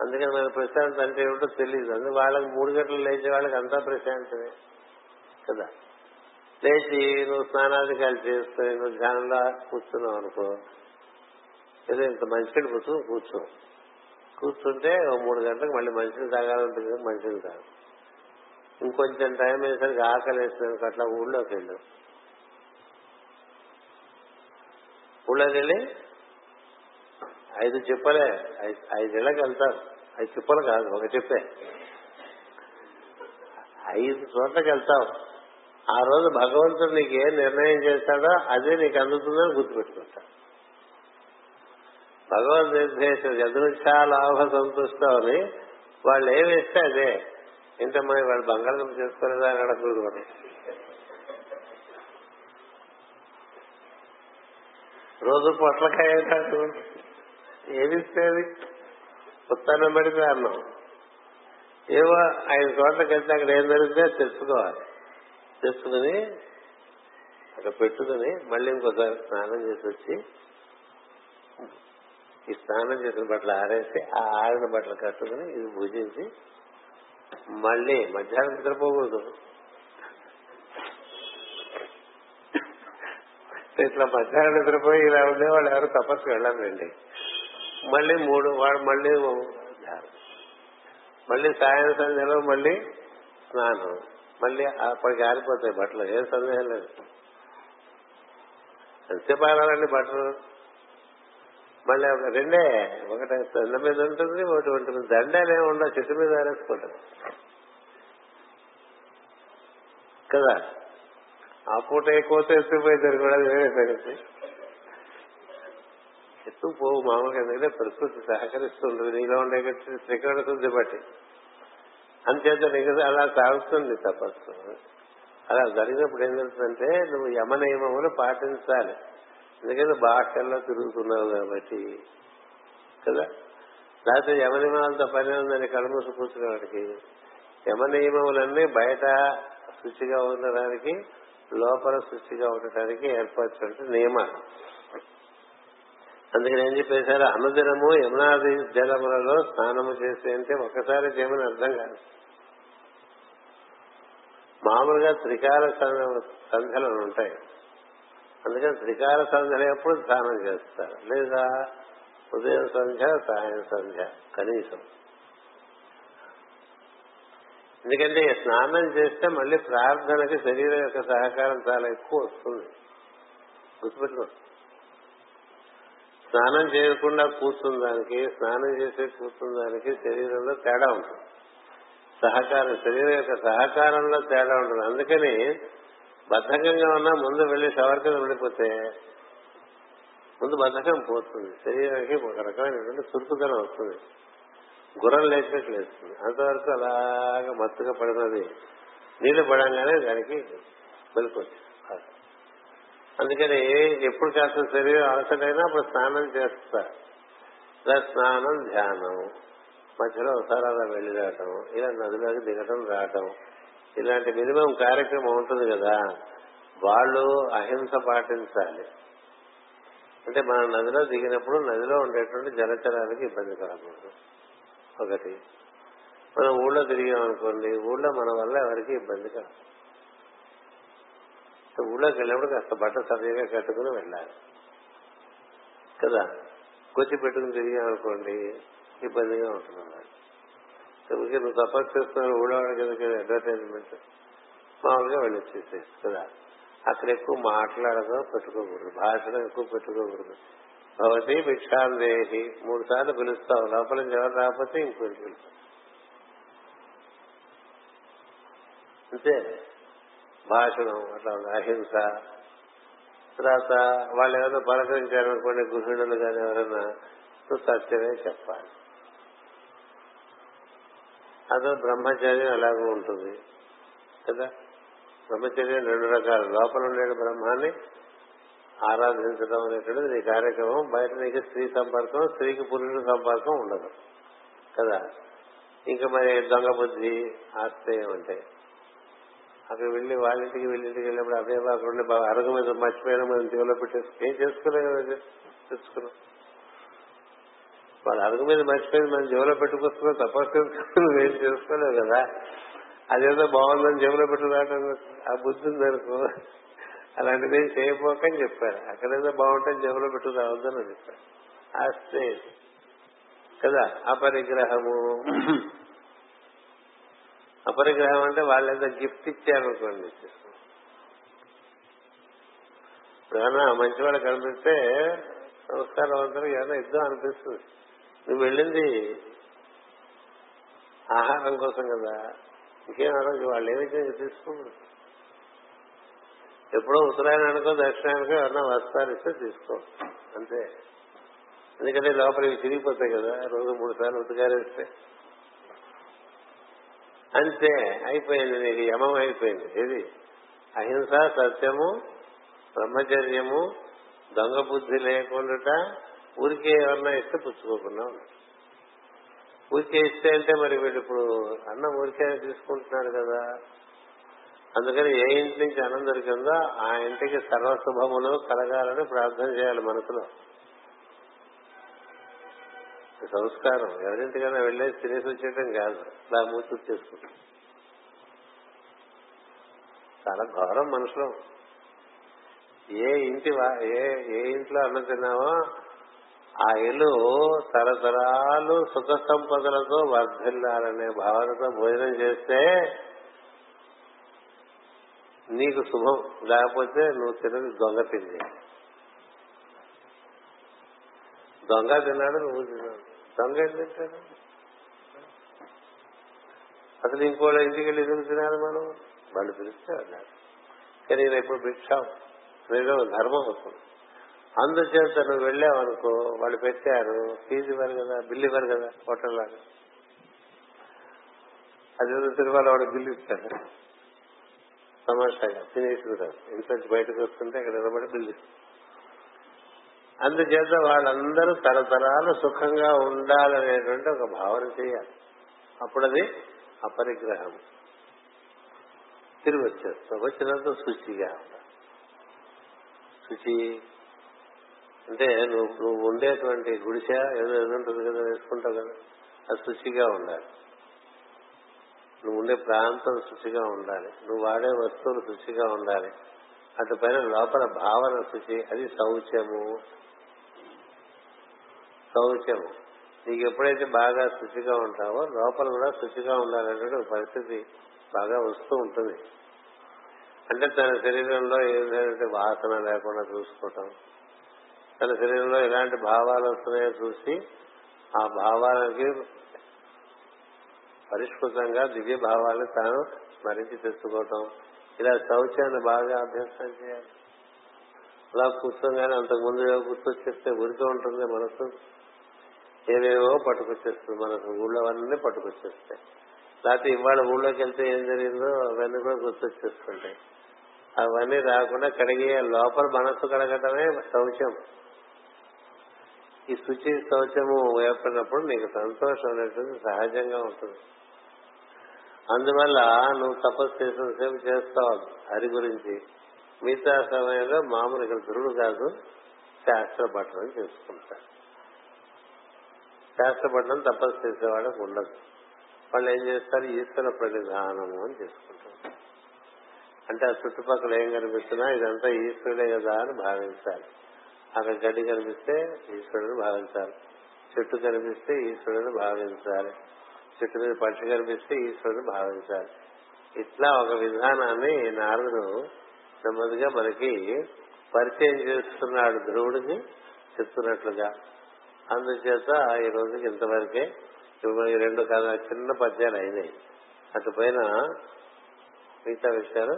అందుకని మన ప్రశాంత్ అంటే ఏమిటో తెలియదు అందుకే వాళ్ళకి మూడు గంటలు లేచే వాళ్ళకి అంతా ప్రశాంతమే కదా. లేచి నువ్వు స్నానాధికారులు చేసుకుని నువ్వు ధ్యానంలో కూర్చున్నావు అనుకో ఏదో ఇంత మంచిగా కూర్చో కూర్చో. కూర్చుంటే మూడు గంటలకు మళ్ళీ మంచిని తాగాలంటుంది కదా మంచిని తాగు ఇంకొంచెం టైం వేసరికి ఆకలి వేసినందుకు అట్లా ఊళ్ళోకి వెళ్ళు. ఊళ్ళోకి వెళ్ళి ఐదు చెప్పలే ఐదేళ్ళకి వెళ్తారు. అది చెప్పలు కాదు ఒక చెప్పే. ఐదు చోట్లకి వెళ్తావు. ఆ రోజు భగవంతుడు నీకు ఏ నిర్ణయం చేస్తాడో అదే నీకు అందుతుందని గుర్తుపెట్టుకుంటా. భగవంతు నిర్దేశం ఎదురుచా లాభ సంతుష్టం అని. వాళ్ళు ఏమి ఇస్తే అదే. ఇంతమంది వాళ్ళు బంగారం చేసుకోలేదా అని అడగకూడదు మనం రోజు పొట్లకాయ ఏమిస్తే అది ఉత్తానం పెడితే అన్నం. ఏవో ఐదు చోట్లకి వెళ్తే అక్కడ ఏం జరిగితే తెచ్చుకోవాలి. తెచ్చుకుని అక్కడ పెట్టుకుని మళ్ళీ ఇంకోసారి స్నానం చేసి వచ్చి ఈ స్నానం చేసిన బట్టలు ఆరేసి ఆ ఆరిన బట్టలు కట్టుకుని ఇది పూజించి మళ్ళీ మధ్యాహ్నం నిద్రపోకూడదు ఇట్లా మధ్యాహ్నం నిద్రపోయి ఇలా ఉండే వాళ్ళు ఎవరు తపస్సు వెళ్ళాలండి మళ్ళీ మూడు వాడు మళ్ళీ మళ్ళీ సాయం సంధ్యలో మళ్ళీ స్నానం. మళ్ళీ అప్పటికి ఆరిపోతాయి బట్టలు. ఏం సందేహం లేదు. ఎంతసేపు ఆరాలండి బట్టలు. మళ్ళీ ఒక రెండే. ఒకటి దండ మీద ఉంటుంది ఒకటి ఉంటుంది. దండనే ఉండవు చెట్టు మీద ఆరేసుకుంటారు. కదా? ఆ పూట ఎక్కువ ఎత్తుకుపోయింది కూడా అది వేరే సంగతి ఎత్తుకు పోవు మామూలుగా ఎందుకంటే ప్రకృతి సహకరిస్తుంది. నీలో ఉండే శ్రీకరణ శుద్ధి బట్టి. అంతేత నీకు అలా సాగుతుంది తపస్సు. అలా జరిగినప్పుడు ఏం జరుగుతుందంటే నువ్వు యమ నియమములు పాటించాలి. ఎందుకంటే భాషల్లో తిరుగుతున్నావు కాబట్టి. కదా? లేకపోతే యమ నియమాలతో పని ఉందని కడుమూసి కూర్చునేవాడికి. యమ నియమములన్నీ బయట శుచిగా ఉండడానికి లోపల శుచిగా ఉండటానికి ఏర్పరచినట్టు నియమాలు. అందుకని ఏం చెప్పేశారు? అనుదినము యమునాది జలములలో స్నానము చేస్తే అంటే ఒకసారి చేయమని అర్థం కాదు. మామూలుగా త్రికాల సంధ్యలు ఉంటాయి. అందుకని త్రికాల సంధ్యలు ఎప్పుడు స్నానం చేస్తారు? లేదా ఉదయం సంధ్య సాయం సంధ్య కనీసం. ఎందుకంటే స్నానం చేస్తే మళ్ళీ ప్రార్థనకి శరీరం యొక్క సహకారం చాలా ఎక్కువ వస్తుంది. గుర్తుపెట్టుకోండి స్నానం చేయకుండా కూర్చున్న దానికి స్నానం చేసే కూర్చున్న దానికి శరీరంలో తేడా ఉంటుంది. సహకారం శరీరం యొక్క సహకారంలో తేడా ఉంటుంది. అందుకని బద్ధకంగా ఉన్నా ముందు వెళ్ళి షవర్ కింద ముందు బద్ధకం పోతుంది. శరీరానికి ఒక రకమైనటువంటి చురుకుదనం వస్తుంది. గుర్రం లేచినట్లు వేస్తుంది అంతవరకు అలాగా మత్తుగా పడినది నీళ్ళు పడంగానే దానికి వెళ్ళిపోతుంది అందుకని ఎప్పుడు కాస్త శరీరం అలసటైనా అప్పుడు స్నానం చేస్తా. ఇలా స్నానం ధ్యానం. మధ్యలో ఒకసారి అలా వెళ్ళి రావటం ఇలా నదిలోకి దిగటం రావటం. ఇలాంటి మినిమం కార్యక్రమం ఉంటుంది కదా. వాళ్ళు అహింస పాటించాలి. అంటే మనం నదిలో దిగినప్పుడు నదిలో ఉండేటువంటి జలచరానికి ఇబ్బంది కలగకూడదు ఒకటి. మనం ఊళ్ళో తిరిగామనుకోండి ఊళ్ళో మన వల్ల ఎవరికి ఇబ్బంది కలగదు ఊళ్ళోకి వెళ్ళినప్పుడు కాస్త బట్ట సరిగా కట్టుకుని వెళ్ళాలి. కదా? కొచ్చి పెట్టుకుని తిరిగామనుకోండి ఇబ్బందిగా ఉంటుంది ఊరికే నువ్వు తపస్సు చేస్తున్నావు ఊళ్ళో వాళ్ళకి అడ్వర్టైజ్మెంట్ మామూలుగా వెళ్ళొచ్చేసేసి కదా? అక్కడ ఎక్కువ మాట్లాడదో పెట్టుకోకూడదు. భాషలో ఎక్కువ పెట్టుకోకూడదు. భవతి భిక్షాందేహి మూడు సార్లు పిలుస్తావు లోపల ఎవరు రాకపోతే ఇంకోటి పిలుస్తావు. అంతే. భాషణం అట్లా ఉంది. అహింస తర్వాత వాళ్ళు ఏమైనా పలకరించారనుకోండి గృహిణులు కానీ ఎవరైనా నువ్వు సత్యమే చెప్పాలి. అదో బ్రహ్మచర్యం ఎలాగో ఉంటుంది కదా? బ్రహ్మచర్యం రెండు రకాలు. లోపల ఉండే బ్రహ్మాన్ని ఆరాధించడం అనేటువంటిది నీ కార్యక్రమం. బయట నీకు స్త్రీ సంపర్కం స్త్రీకి పురుషుల సంపర్కం ఉండదు కదా? ఇంకా మరి దొంగ బుద్ధి ఆశ్రయం అంటే అక్కడ వెళ్ళి వాళ్ళ ఇంటికి వీళ్ళింటికి వెళ్ళినప్పుడు అదే కాకుండా అరుగు మీద మర్చిపోయినా మనం దేవులో పెట్టేసి ఏం చేసుకోలే కదా తెచ్చుకున్నాం వాళ్ళ అరుగు మీద మర్చిపోయింది మనం జేబులో పెట్టుకొస్తున్నాం తపస్సు ఏం చేసుకోలేవు కదా. అదేదో బాగుందని జేబులో పెట్టుకురావడం ఆ బుద్ధి ఉంది అనుకో. అలాంటిది ఏం అని చెప్పారు. అక్కడేదో బాగుంటే జేబులో పెట్టుకురావద్దని చెప్పారు చెప్పారు. స్టేజ్ కదా? అపరిగ్రహము అపరిగ్రహం అంటే వాళ్ళు ఏదో గిఫ్ట్ ఇచ్చారనుకోండి. ఏమన్నా మంచి వాళ్ళు కనిపిస్తే నమస్కారం అందరూ ఏదైనా ఇద్దాం అనిపిస్తుంది. నువ్వు వెళ్ళింది ఆహారం కోసం కదా. ఇంకేం అడగదు వాళ్ళు ఏమైతే తీసుకోకూడదు ఎప్పుడో ఉత్తరాయణానికో దక్షిణానికో ఎవరన్నా వస్తారు ఇస్తే తీసుకో. అంతే. ఎందుకంటే లోపలికి తిరిగిపోతాయి కదా రోజు మూడు సార్లు ఉతికారేస్తే. అంతే అయిపోయింది నీకు యమం అయిపోయింది. ఇది అహింస సత్యము బ్రహ్మచర్యము దొంగ బుద్ధి లేకుండా ఊరికే ఎవరన్నా ఇస్తే పుచ్చుకోకుండా ఊరికే ఇస్తే అంటే మరి వీళ్ళు ఇప్పుడు అన్నం ఊరికే తీసుకుంటున్నాడు కదా. అందుకని ఏ ఇంటి నుంచి అన్నం దొరికిందో ఆ ఇంటికి సర్వశుభములు కలగాలని ప్రార్థన చేయాలి మనసులో. సంస్కారం. ఎవరింటికైనా వెళ్ళేసి తినేసి వచ్చేయటం కాదు. ఇలా మూర్తి చేసుకుంటాం చాలా ఘోరం మనుషులు. ఏ ఇంటి ఏ ఏ ఇంట్లో అన్నం తిన్నామో ఆ ఇల్లు తరతరాలు సుఖ సంపదలతో వర్ధిల్లాలనే భావనతో భోజనం చేస్తే నీకు శుభం. లేకపోతే నువ్వు తినది దొంగ తిండి. దొంగ తిన్నాడు నువ్వు తిన్నాడు. దొంగ ఏం తింటాడు అసలు ఇంకోళ్ళ ఇంటికి వెళ్ళి ఎదురు తినాలి మనం? వాళ్ళు పిలిస్తే అన్నారు కానీ నేను ఎప్పుడు భిక్షాం. నేను ధర్మం అవుతుంది అందుచేత నువ్వు వెళ్ళావనుకో వాళ్ళు పెట్టారు ఫీజు ఇవ్వరు కదా బిల్లు ఇవ్వరు కదా హోటల్ లాగా. అది తిరుమల వాడు బిల్లు ఇస్తారు. తమాషాగా తినేసుకుంటారు ఇంట్లో బయటకు వస్తుంటే అక్కడ నిలబడి బిల్లు అందుచేత వాళ్ళందరూ తరతరాలు సుఖంగా ఉండాలనేటువంటి ఒక భావన చేయాలి. అప్పుడది అపరిగ్రహం. తిరిగి వచ్చేస్తాం వచ్చినంత శుచిగా శుచి అంటే నువ్వు నువ్వు ఉండేటువంటి గుడిసె ఏదో ఏదో ఉంటుంది కదా వేసుకుంటావు కదా అది శుచిగా ఉండాలి. నువ్వు ఉండే ప్రాంతం శుచిగా ఉండాలి. నువ్వు వాడే వస్తువులు శుచిగా ఉండాలి. అటు పైన లోపల భావన శుచి అది శౌచము. శౌచ్యము నీకు ఎప్పుడైతే బాగా శుచిగా ఉంటావో లోపల కూడా శుచిగా ఉండాలనేటువంటి పరిస్థితి బాగా వస్తూ ఉంటుంది. అంటే తన శరీరంలో ఏదైనా వాసన లేకుండా చూసుకోవటం తన శరీరంలో ఎలాంటి భావాలు వస్తున్నాయో చూసి ఆ భావాలకి పరిష్కృతంగా దివ్య భావాలను తాను స్మరించి తెచ్చుకోవటం. ఇలా శౌచాన్ని బాగా అభ్యసనం చేయాలి. అలా కూర్చోగానే అంతకుముందు గుర్తొచ్చేస్తే ఊరికే ఉంటుంది మనసు. ఏవేవో పట్టుకొచ్చేస్తుంది మనకు ఊళ్ళో అన్నీ పట్టుకొచ్చేస్తాయి. లేకపోతే ఇవాళ ఊళ్ళోకి వెళ్తే ఏం జరిగిందో అవన్నీ కూడా గుర్తొచ్చేస్తుంటాయి. అవన్నీ రాకుండా కడిగే లోపల మనస్సు కడగటమే శౌచం. ఈ శుచి శౌచము ఏర్పడినప్పుడు నీకు సంతోషం అనేటువంటి సహజంగా ఉంటుంది. అందువల్ల నువ్వు తపస్సు సేపు చేస్తావు హరి గురించి. మిగతా సమయంలో మామూలు ఇక్కడ ధృడు కాదు శాస్త్ర పఠనం చేసుకుంటారు. శాస్త్రపడడం తపస్సు చేసేవాళ్ళకి ఉండదు. వాళ్ళు ఏం చేస్తారు? ఈశ్వర ప్రతిధానము అని చేసుకుంటారు. అంటే ఆ చుట్టుపక్కల ఏం కనిపిస్తున్నా ఇదంతా ఈశ్వరుడే కదా అని భావించాలి. అక్కడ గడ్డి కనిపిస్తే ఈశ్వరుని భావించాలి. చెట్టు కనిపిస్తే ఈశ్వరుని భావించాలి. చెట్టు మీద పక్షి కనిపిస్తే ఈశ్వరుని భావించాలి. ఇట్లా ఒక విధానాన్ని నారదుడు నెమ్మదిగా మనకి పరిచయం చేస్తున్నాడు ధ్రువుడికి చెప్తున్నట్లుగా. అందుచేత ఈ రోజుకి ఇంతవరకే ఈ రెండు చిన్న పద్యాలు అయినాయి. అటు పైన మిగతా విషయాలు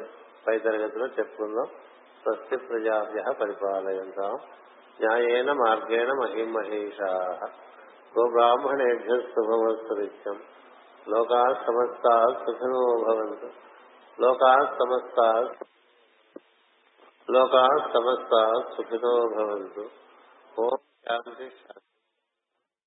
పై తరగతిలో చెప్పుకుందాం. స్వస్తి ప్రజాభ్య పరిపాలయంతాం. న్యాయేన మార్గేణ మహిమహేషా. గోబ్రాహ్మణేభ్య శుభమస్తు నిత్యం లోకా సమస్తా సుఖినో భవంతు. లోకా సమస్త లోకా సమస్తా సుఖినో భవంతు. ఓం శాంతి శాంతి